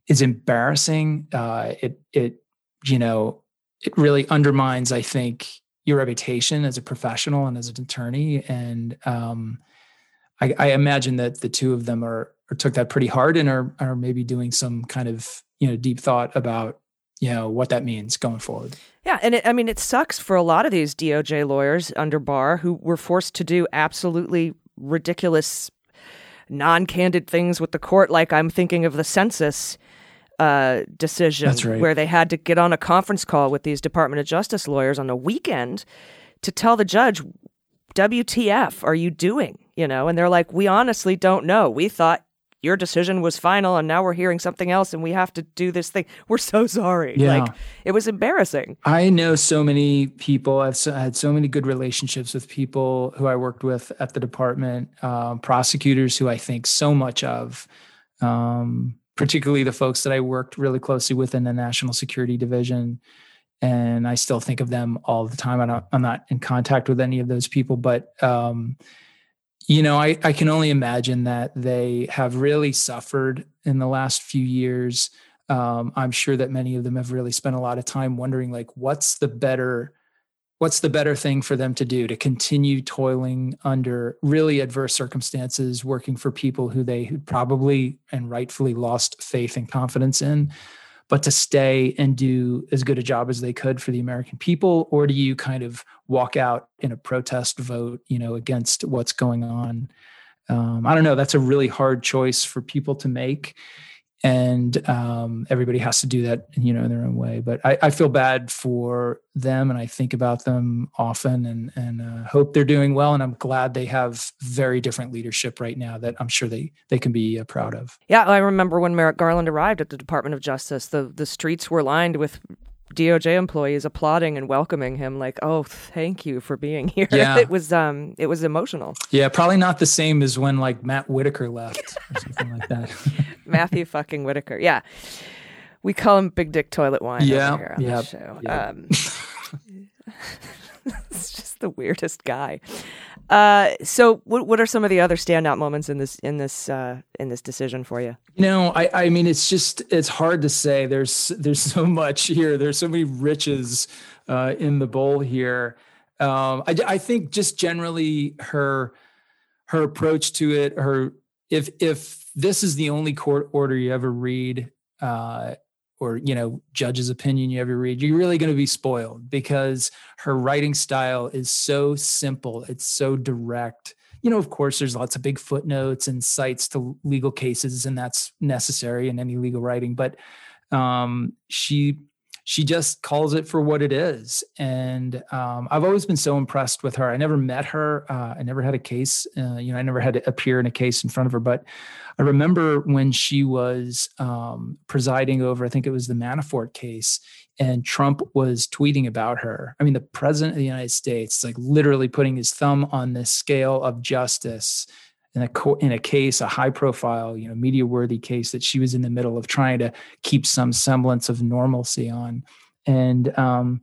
is embarrassing. Uh, it it you know it really undermines, I think, your reputation as a professional and as an attorney. And um, I, I, imagine that the two of them are, are took that pretty hard and are are maybe doing some kind of you know deep thought about you know what that means going forward. Yeah, and it, I mean it sucks for a lot of these DOJ lawyers under Barr who were forced to do absolutely ridiculous non-candid things with the court like I'm thinking of the census uh, decision right. where they had to get on a conference call with these Department of Justice lawyers on a weekend to tell the judge, WTF are you doing? You know, and they're like, we honestly don't know. We thought your decision was final and now we're hearing something else and we have to do this thing. We're so sorry. Yeah. Like it was embarrassing. I know so many people. I've so, had so many good relationships with people who I worked with at the department, um, prosecutors who I think so much of. Um, particularly the folks that I worked really closely with in the national security division. And I still think of them all the time. I am not in contact with any of those people, but, um, you know, I, I can only imagine that they have really suffered in the last few years. Um, I'm sure that many of them have really spent a lot of time wondering, like, what's the better what's the better thing for them to do to continue toiling under really adverse circumstances working for people who they probably and rightfully lost faith and confidence in but to stay and do as good a job as they could for the american people? Or do you kind of walk out in a protest vote you know against what's going on? Um, i don't know. That's a really hard choice for people to make and um, everybody has to do that you know in their own way. But I, I, feel bad for them and i think about them often and and uh, hope they're doing well and i'm glad they have very different leadership right now that i'm sure they they can be uh, proud of. Yeah i remember when merrick garland arrived at the department of justice the the streets were lined with DOJ employees applauding and welcoming him like, "Oh, thank you for being here." Yeah. it was um it was emotional. Yeah, probably not the same as when like Matt Whitaker left or something like that. Matthew fucking Whitaker. Yeah. We call him Big Dick Toilet Wine yeah, over here on yeah, the show. Yeah. Um, it's just the weirdest guy. Uh, so what what are some of the other standout moments in this in this uh, in this decision for you? You know, I I mean, it's just it's hard to say. There's there's so much here. There's so many riches uh, in the bowl here. Um, I I think just generally her her approach to it. Her if if this is the only court order you ever read. Uh, or you know judge's opinion you ever read you're really going to be spoiled because her writing style is so simple it's so direct. You know of course there's lots of big footnotes and cites to legal cases and that's necessary in any legal writing but um, she she just calls it for what it is and um, i've always been so impressed with her i never met her uh, i never had a case uh, you know i never had to appear in a case in front of her but I remember when she was um, presiding over, I think it was the Manafort case, and Trump was tweeting about her. I mean, the president of the United States, like literally putting his thumb on the scale of justice in a co- in a case, a high profile, you know, media worthy case that she was in the middle of trying to keep some semblance of normalcy on, and um,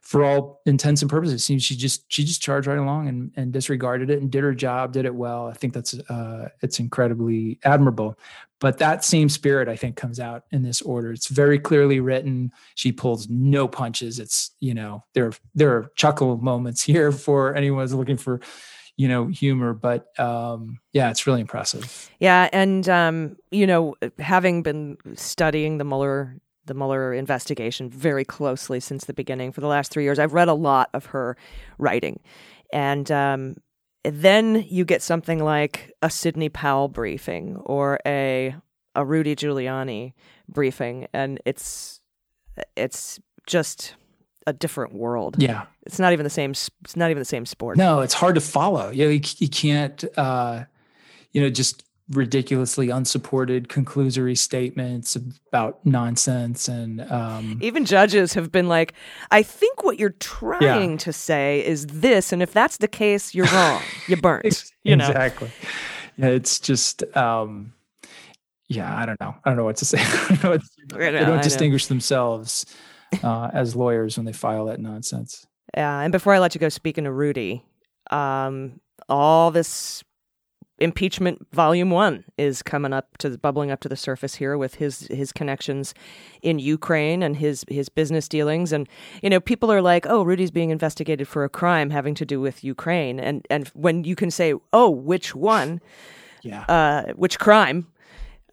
for all intents and purposes, it seems she just she just charged right along and, and disregarded it and did her job, did it well. I think that's uh, it's incredibly admirable. But that same spirit, I think, comes out in this order. It's very clearly written. She pulls no punches. It's you know there there are chuckle moments here for anyone who's looking for you know humor but um yeah it's really impressive yeah and um you know having been studying the mueller the Mueller investigation very closely since the beginning for the last three years. I've read a lot of her writing. And um, then you get something like a Sidney Powell briefing or a a Rudy Giuliani briefing, and it's it's just a different world. Yeah, it's not even the same. It's not even the same sport. No, it's hard to follow. You, know, you, you can't. Uh, you know, just ridiculously unsupported conclusory statements about nonsense and um, even judges have been like i think what you're trying Yeah. to say is this and if that's the case you're wrong you burnt you know exactly yeah it's just um yeah i don't know i don't know what to say I don't know what to say. I they don't know. distinguish themselves uh, as lawyers when they file that nonsense. Yeah, and before I let you go, speaking of Rudy, um, all this impeachment volume one is coming up to bubbling up to the surface here with his his connections in Ukraine and his his business dealings. And you know people are like oh Rudy's being investigated for a crime having to do with Ukraine. And and when you can say oh which one yeah. uh, which crime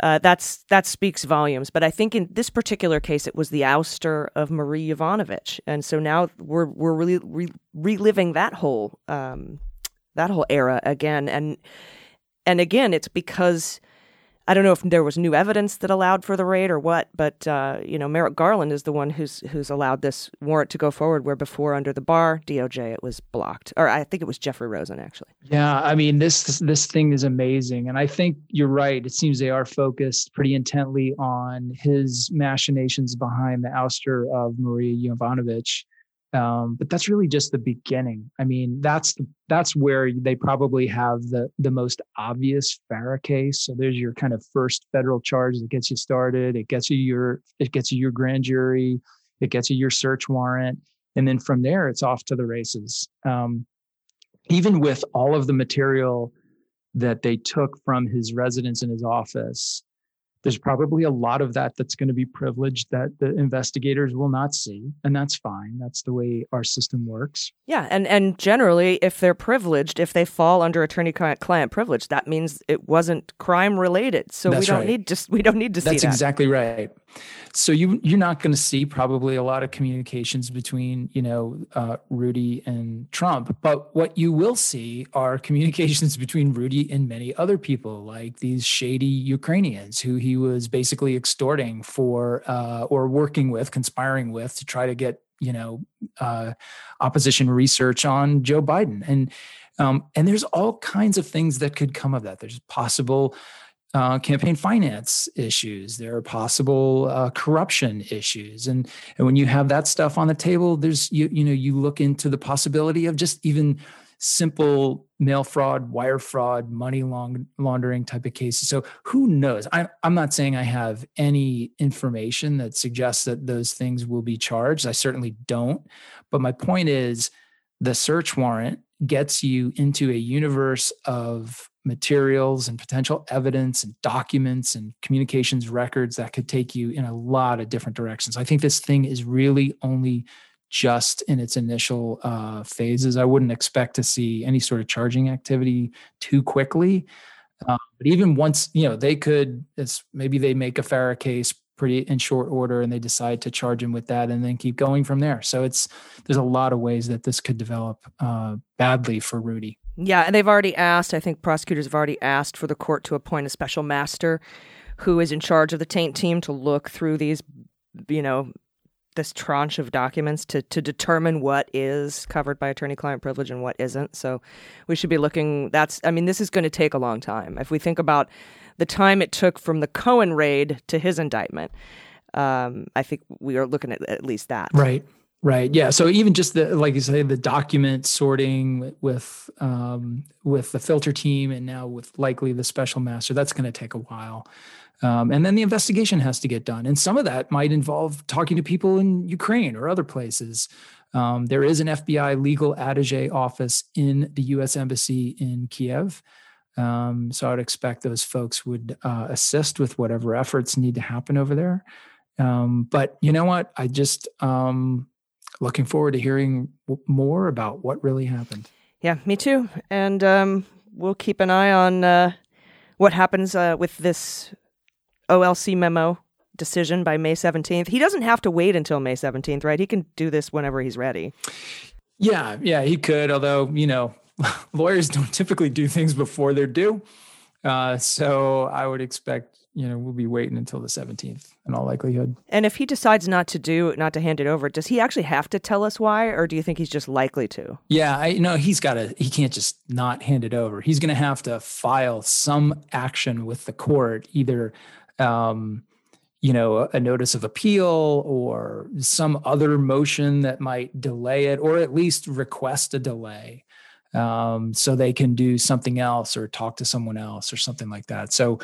uh, that's that speaks volumes. But I think in this particular case, it was the ouster of Marie Yovanovitch, and so now we're we're really re- reliving that whole um, that whole era again. And and again, it's because I don't know if there was new evidence that allowed for the raid or what, but uh, you know, Merrick Garland is the one who's who's allowed this warrant to go forward, where before under the Barr DOJ it was blocked, or I think it was Jeffrey Rosen actually. Yeah, I mean this this, thing is amazing, and I think you're right. It seems they are focused pretty intently on his machinations behind the ouster of Maria Yovanovitch. Um, but that's really just the beginning. I mean, that's the, that's where they probably have the the most obvious FARA case. So there's your kind of first federal charge that gets you started. It gets you your it gets you your grand jury. It gets you your search warrant, and then from there it's off to the races. Um, even with all of the material that they took from his residence in his office, there's probably a lot of that that's going to be privileged that the investigators will not see and that's fine. That's the way our system works. Yeah and and generally if they're privileged if they fall under attorney client privilege that means it wasn't crime related so that's we don't right. need just we don't need to that's see that. that's exactly right so you you're not going to see probably a lot of communications between you know uh, Rudy and Trump, but what you will see are communications between Rudy and many other people, like these shady Ukrainians who he was basically extorting for uh, or working with, conspiring with to try to get you know uh, opposition research on Joe Biden and. Um, and there's all kinds of things that could come of that. There's possible uh, campaign finance issues. There are possible uh, corruption issues, and and when you have that stuff on the table, there's you you know you look into the possibility of just even simple mail fraud, wire fraud, money long, laundering type of cases. So who knows? I, I'm not saying I have any information that suggests that those things will be charged. I certainly don't. But my point is, the search warrant gets you into a universe of materials and potential evidence and documents and communications records that could take you in a lot of different directions. I think this thing is really only just in its initial uh, phases. I wouldn't expect to see any sort of charging activity too quickly. Uh, but even once, you know, they could, it's maybe they make a FARA case pretty in short order and they decide to charge him with that and then keep going from there. So it's, there's a lot of ways that this could develop uh, badly for Rudy. Yeah, and they've already asked, I think prosecutors have already asked for the court to appoint a special master who is in charge of the taint team to look through these, you know, this tranche of documents to to determine what is covered by attorney client privilege and what isn't. So we should be looking that's I mean this is going to take a long time. If we think about the time it took from the Cohen raid to his indictment, um, I think we are looking at at least that. Right. Right. Yeah. So even just the like you say, the document sorting with um, with the filter team, and now with likely the special master, that's going to take a while. Um, and then the investigation has to get done, and some of that might involve talking to people in Ukraine or other places. Um, there is an FBI legal attaché office in the U.S. Embassy in Kiev. Um, so I would expect those folks would uh, assist with whatever efforts need to happen over there. Um, but you know what? I just um, looking forward to hearing more about what really happened. Yeah, me too. And um, we'll keep an eye on uh, what happens uh, with this OLC memo decision by May 17th. He doesn't have to wait until May 17th, right? He can do this whenever he's ready. Yeah, yeah, he could. Although, you know, lawyers don't typically do things before they're due. Uh, so I would expect you know, we'll be waiting until the 17th in all likelihood. And if he decides not to do, not to hand it over, does he actually have to tell us why, or do you think he's just likely to? Yeah, I know he's got to, he can't just not hand it over. He's going to have to file some action with the court, either, um, you know, a notice of appeal or some other motion that might delay it, or at least request a delay um, so they can do something else or talk to someone else or something like that. So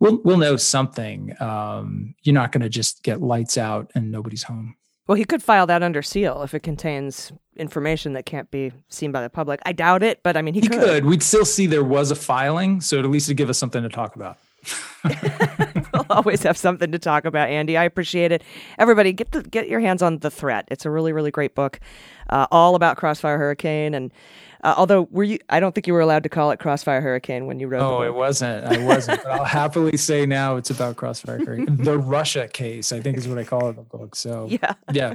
we'll we'll know something. Um, you're not going to just get lights out and nobody's home. Well, he could file that under seal if it contains information that can't be seen by the public. I doubt it, but I mean, he, he could. could. We'd still see there was a filing, so at least to give us something to talk about. we'll always have something to talk about, Andy. I appreciate it. Everybody, get the, get your hands on the threat. It's a really, really great book, uh, all about Crossfire Hurricane and uh, although were you? I don't think you were allowed to call it Crossfire Hurricane when you wrote. It. Oh, it wasn't. I wasn't. but I'll happily say now it's about Crossfire Hurricane. the Russia case, I think, is what I call it in the book. So yeah, yeah,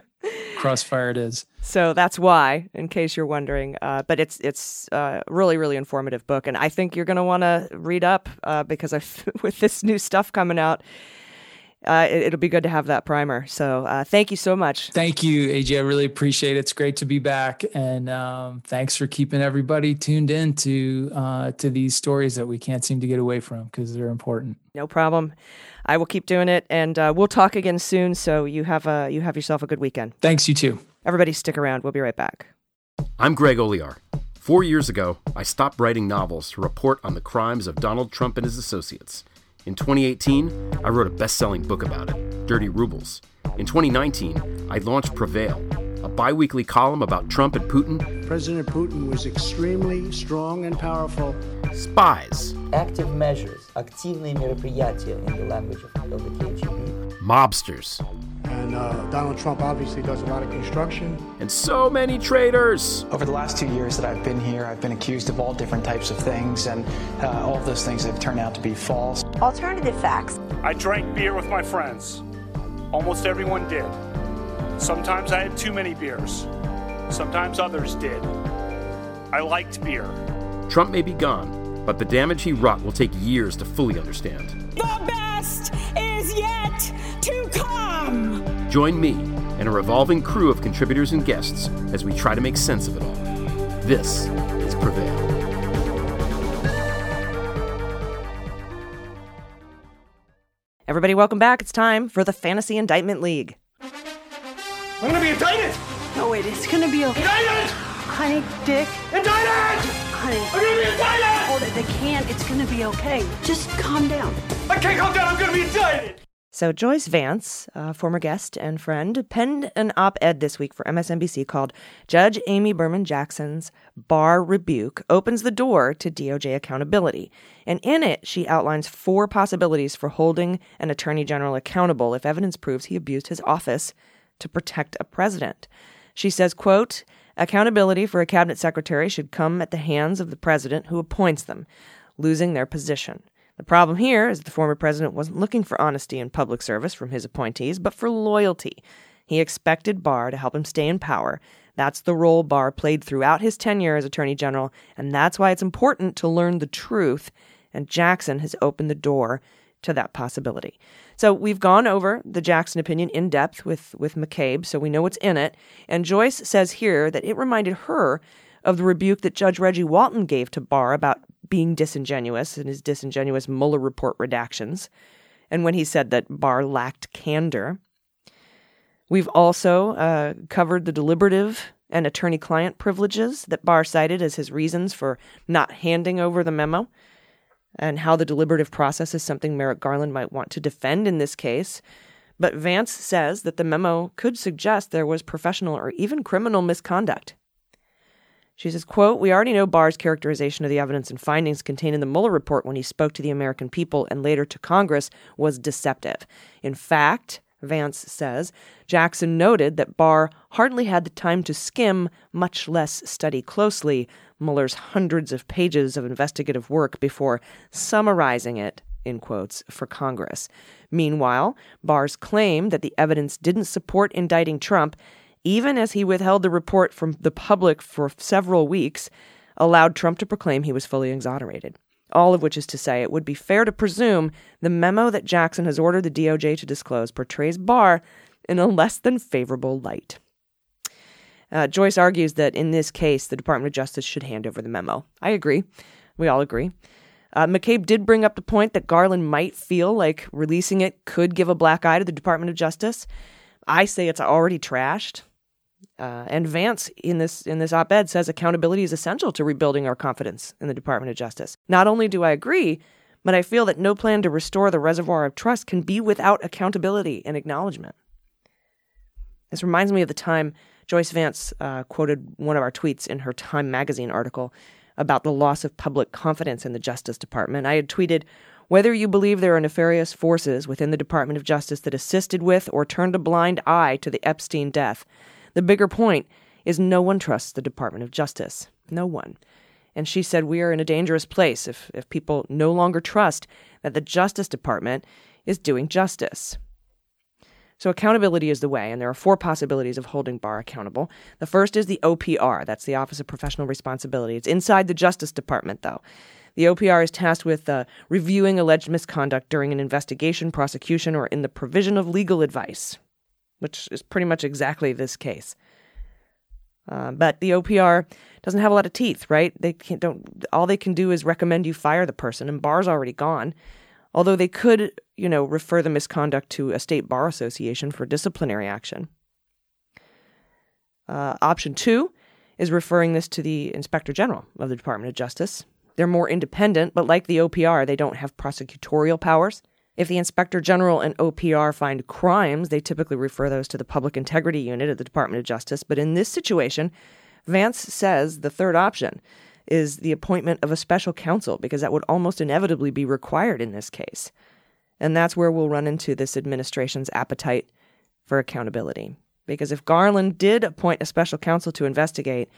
Crossfire it is. So that's why, in case you're wondering. Uh, but it's it's a uh, really really informative book, and I think you're going to want to read up uh, because I, with this new stuff coming out uh, it, will be good to have that primer. So uh, thank you so much. Thank you, AG. I really appreciate it. It's great to be back, and um, thanks for keeping everybody tuned in to uh, to these stories that we can't seem to get away from because they're important. No problem. I will keep doing it, and uh, we'll talk again soon. So you have a you have yourself a good weekend. Thanks. You too. Everybody, stick around. We'll be right back. I'm Greg Olear. Four years ago, I stopped writing novels to report on the crimes of Donald Trump and his associates. In 2018, I wrote a best selling book about it, Dirty Rubles. In 2019, I launched Prevail, a bi weekly column about Trump and Putin. President Putin was extremely strong and powerful. Spies. Active measures, активные мероприятия in the language of, of the KGB. Mobsters. And uh, Donald Trump obviously does a lot of construction. And so many traitors. Over the last two years that I've been here, I've been accused of all different types of things, and uh, all of those things have turned out to be false. Alternative facts. I drank beer with my friends. Almost everyone did. Sometimes I had too many beers. Sometimes others did. I liked beer. Trump may be gone, but the damage he wrought will take years to fully understand. The best is yet to come. Join me and a revolving crew of contributors and guests as we try to make sense of it all. This is Prevail. Everybody, welcome back. It's time for the Fantasy Indictment League. I'm gonna be indicted! No, wait, it's gonna be okay. Indicted! Honey, Dick. Indicted! Honey. I'm gonna be indicted! Hold it, they can't. It's gonna be okay. Just calm down. I can't calm down. I'm gonna be indicted! So, Joyce Vance, a former guest and friend, penned an op ed this week for MSNBC called Judge Amy Berman Jackson's Barr Rebuke Opens the Door to DOJ Accountability. And in it, she outlines four possibilities for holding an attorney general accountable if evidence proves he abused his office to protect a president. She says, quote, Accountability for a cabinet secretary should come at the hands of the president who appoints them, losing their position. The problem here is that the former president wasn't looking for honesty and public service from his appointees, but for loyalty. He expected Barr to help him stay in power. That's the role Barr played throughout his tenure as Attorney General, and that's why it's important to learn the truth. And Jackson has opened the door to that possibility. So we've gone over the Jackson opinion in depth with, with McCabe, so we know what's in it. And Joyce says here that it reminded her of the rebuke that Judge Reggie Walton gave to Barr about being disingenuous in his disingenuous Mueller report redactions, and when he said that Barr lacked candor. We've also uh, covered the deliberative and attorney client privileges that Barr cited as his reasons for not handing over the memo, and how the deliberative process is something Merrick Garland might want to defend in this case. But Vance says that the memo could suggest there was professional or even criminal misconduct. She says, quote, We already know Barr's characterization of the evidence and findings contained in the Mueller report when he spoke to the American people and later to Congress was deceptive. In fact, Vance says, Jackson noted that Barr hardly had the time to skim, much less study closely, Mueller's hundreds of pages of investigative work before summarizing it, in quotes, for Congress. Meanwhile, Barr's claim that the evidence didn't support indicting Trump even as he withheld the report from the public for several weeks, allowed Trump to proclaim he was fully exonerated. All of which is to say, it would be fair to presume the memo that Jackson has ordered the DOJ to disclose portrays Barr in a less than favorable light. Uh, Joyce argues that in this case, the Department of Justice should hand over the memo. I agree. We all agree. Uh, McCabe did bring up the point that Garland might feel like releasing it could give a black eye to the Department of Justice. I say it's already trashed. Uh, and Vance in this in this op-ed says accountability is essential to rebuilding our confidence in the Department of Justice. Not only do I agree, but I feel that no plan to restore the reservoir of trust can be without accountability and acknowledgement. This reminds me of the time Joyce Vance uh, quoted one of our tweets in her Time magazine article about the loss of public confidence in the Justice Department. I had tweeted, whether you believe there are nefarious forces within the Department of Justice that assisted with or turned a blind eye to the Epstein death, the bigger point is no one trusts the Department of Justice. No one. And she said, We are in a dangerous place if, if people no longer trust that the Justice Department is doing justice. So, accountability is the way, and there are four possibilities of holding Barr accountable. The first is the OPR, that's the Office of Professional Responsibility. It's inside the Justice Department, though. The OPR is tasked with uh, reviewing alleged misconduct during an investigation, prosecution, or in the provision of legal advice, which is pretty much exactly this case. Uh, but the OPR doesn't have a lot of teeth, right? They can't, don't. All they can do is recommend you fire the person, and Barr's already gone. Although they could, you know, refer the misconduct to a state bar association for disciplinary action. Uh, option two is referring this to the Inspector General of the Department of Justice. They're more independent, but like the OPR, they don't have prosecutorial powers. If the Inspector General and OPR find crimes, they typically refer those to the Public Integrity Unit at the Department of Justice. But in this situation, Vance says the third option is the appointment of a special counsel because that would almost inevitably be required in this case. And that's where we'll run into this administration's appetite for accountability. Because if Garland did appoint a special counsel to investigate,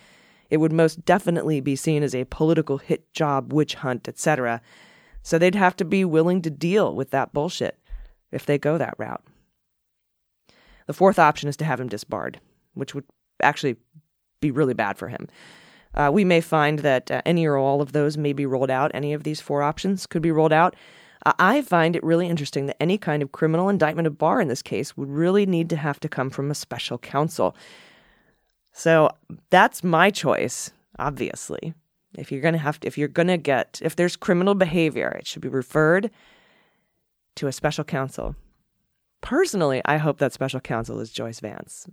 it would most definitely be seen as a political hit job, witch hunt, etc. So they'd have to be willing to deal with that bullshit if they go that route. The fourth option is to have him disbarred, which would actually be really bad for him. Uh, we may find that uh, any or all of those may be rolled out. Any of these four options could be rolled out. Uh, I find it really interesting that any kind of criminal indictment of Barr in this case would really need to have to come from a special counsel. So that's my choice, obviously. If you're going to have to, if you're going to get, if there's criminal behavior, it should be referred to a special counsel. Personally, I hope that special counsel is Joyce Vance.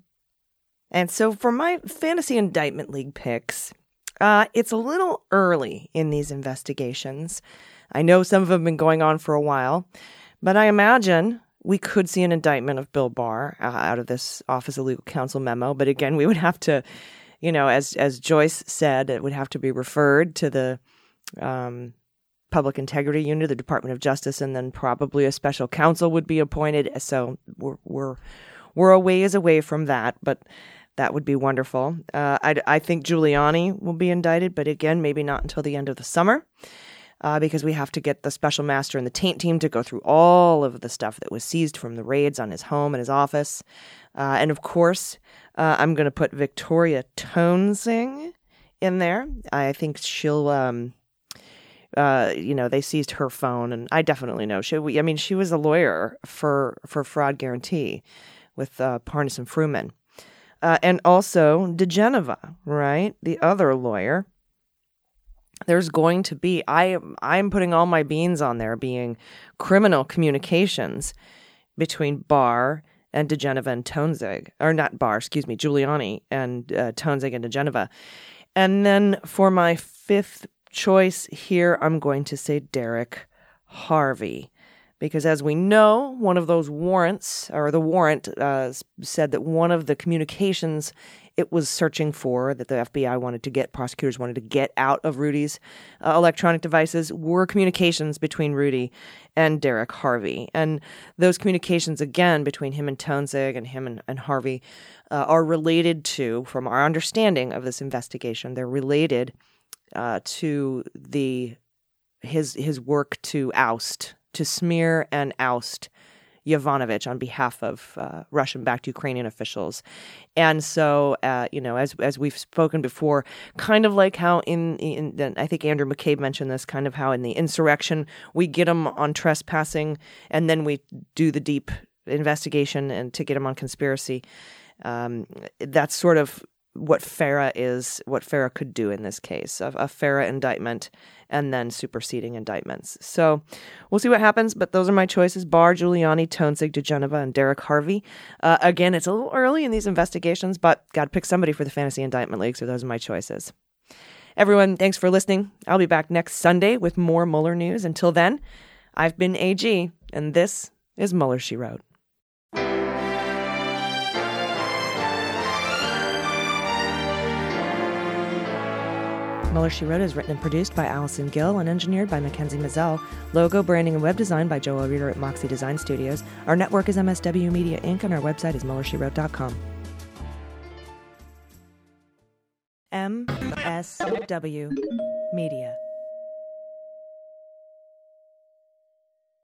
And so for my fantasy indictment league picks, uh, it's a little early in these investigations. I know some of them have been going on for a while, but I imagine we could see an indictment of Bill Barr uh, out of this Office of Legal Counsel memo. But again, we would have to, you know, as as Joyce said, it would have to be referred to the um, Public Integrity Unit, the Department of Justice, and then probably a special counsel would be appointed. So we're we're we're a ways away from that, but that would be wonderful. Uh, I, I think Giuliani will be indicted, but again, maybe not until the end of the summer. Uh, because we have to get the special master and the taint team to go through all of the stuff that was seized from the raids on his home and his office. Uh, and of course, uh, I'm going to put Victoria Toensing in there. I think she'll, um, uh, you know, they seized her phone, and I definitely know she. I mean, she was a lawyer for for fraud guarantee with uh, Parnas and Fruman. Uh, and also diGenova, right? The other lawyer. There's going to be I I'm putting all my beans on there being criminal communications between Barr and diGenova and Toensing, or not Barr, excuse me, Giuliani and uh, Toensing and diGenova. And then for my fifth choice here, I'm going to say Derek Harvey because as we know, one of those warrants, or the warrant, uh, said that one of the communications it was searching for, that the FBI wanted to get, prosecutors wanted to get out of Rudy's uh, electronic devices, were communications between Rudy and Derek Harvey. And those communications, again, between him and Toensing and him and, and Harvey, uh, are related to, from our understanding of this investigation, they're related uh, to the his his work to oust to smear and oust Yovanovitch on behalf of uh, Russian-backed Ukrainian officials, and so uh, you know, as as we've spoken before, kind of like how in, in I think Andrew McCabe mentioned this, kind of how in the insurrection we get them on trespassing, and then we do the deep investigation and to get them on conspiracy. Um, that's sort of what FARA is, what FARA could do in this case, a, a FARA indictment and then superseding indictments. So we'll see what happens, but those are my choices Barr, Giuliani, Toensing, diGenova, and Derek Harvey. Uh, again, it's a little early in these investigations, but got to pick somebody for the Fantasy Indictment League, so those are my choices. Everyone, thanks for listening. I'll be back next Sunday with more Mueller news. Until then, I've been AG, and this is Mueller, She Wrote. Mueller She Wrote is written and produced by Allison Gill and engineered by Mackenzie Mazzell. Logo, branding, and web design by Joel Reeder at Moxie Design Studios. Our network is MSW Media Inc., and our website is MuellerSheWrote.com. MSW Media.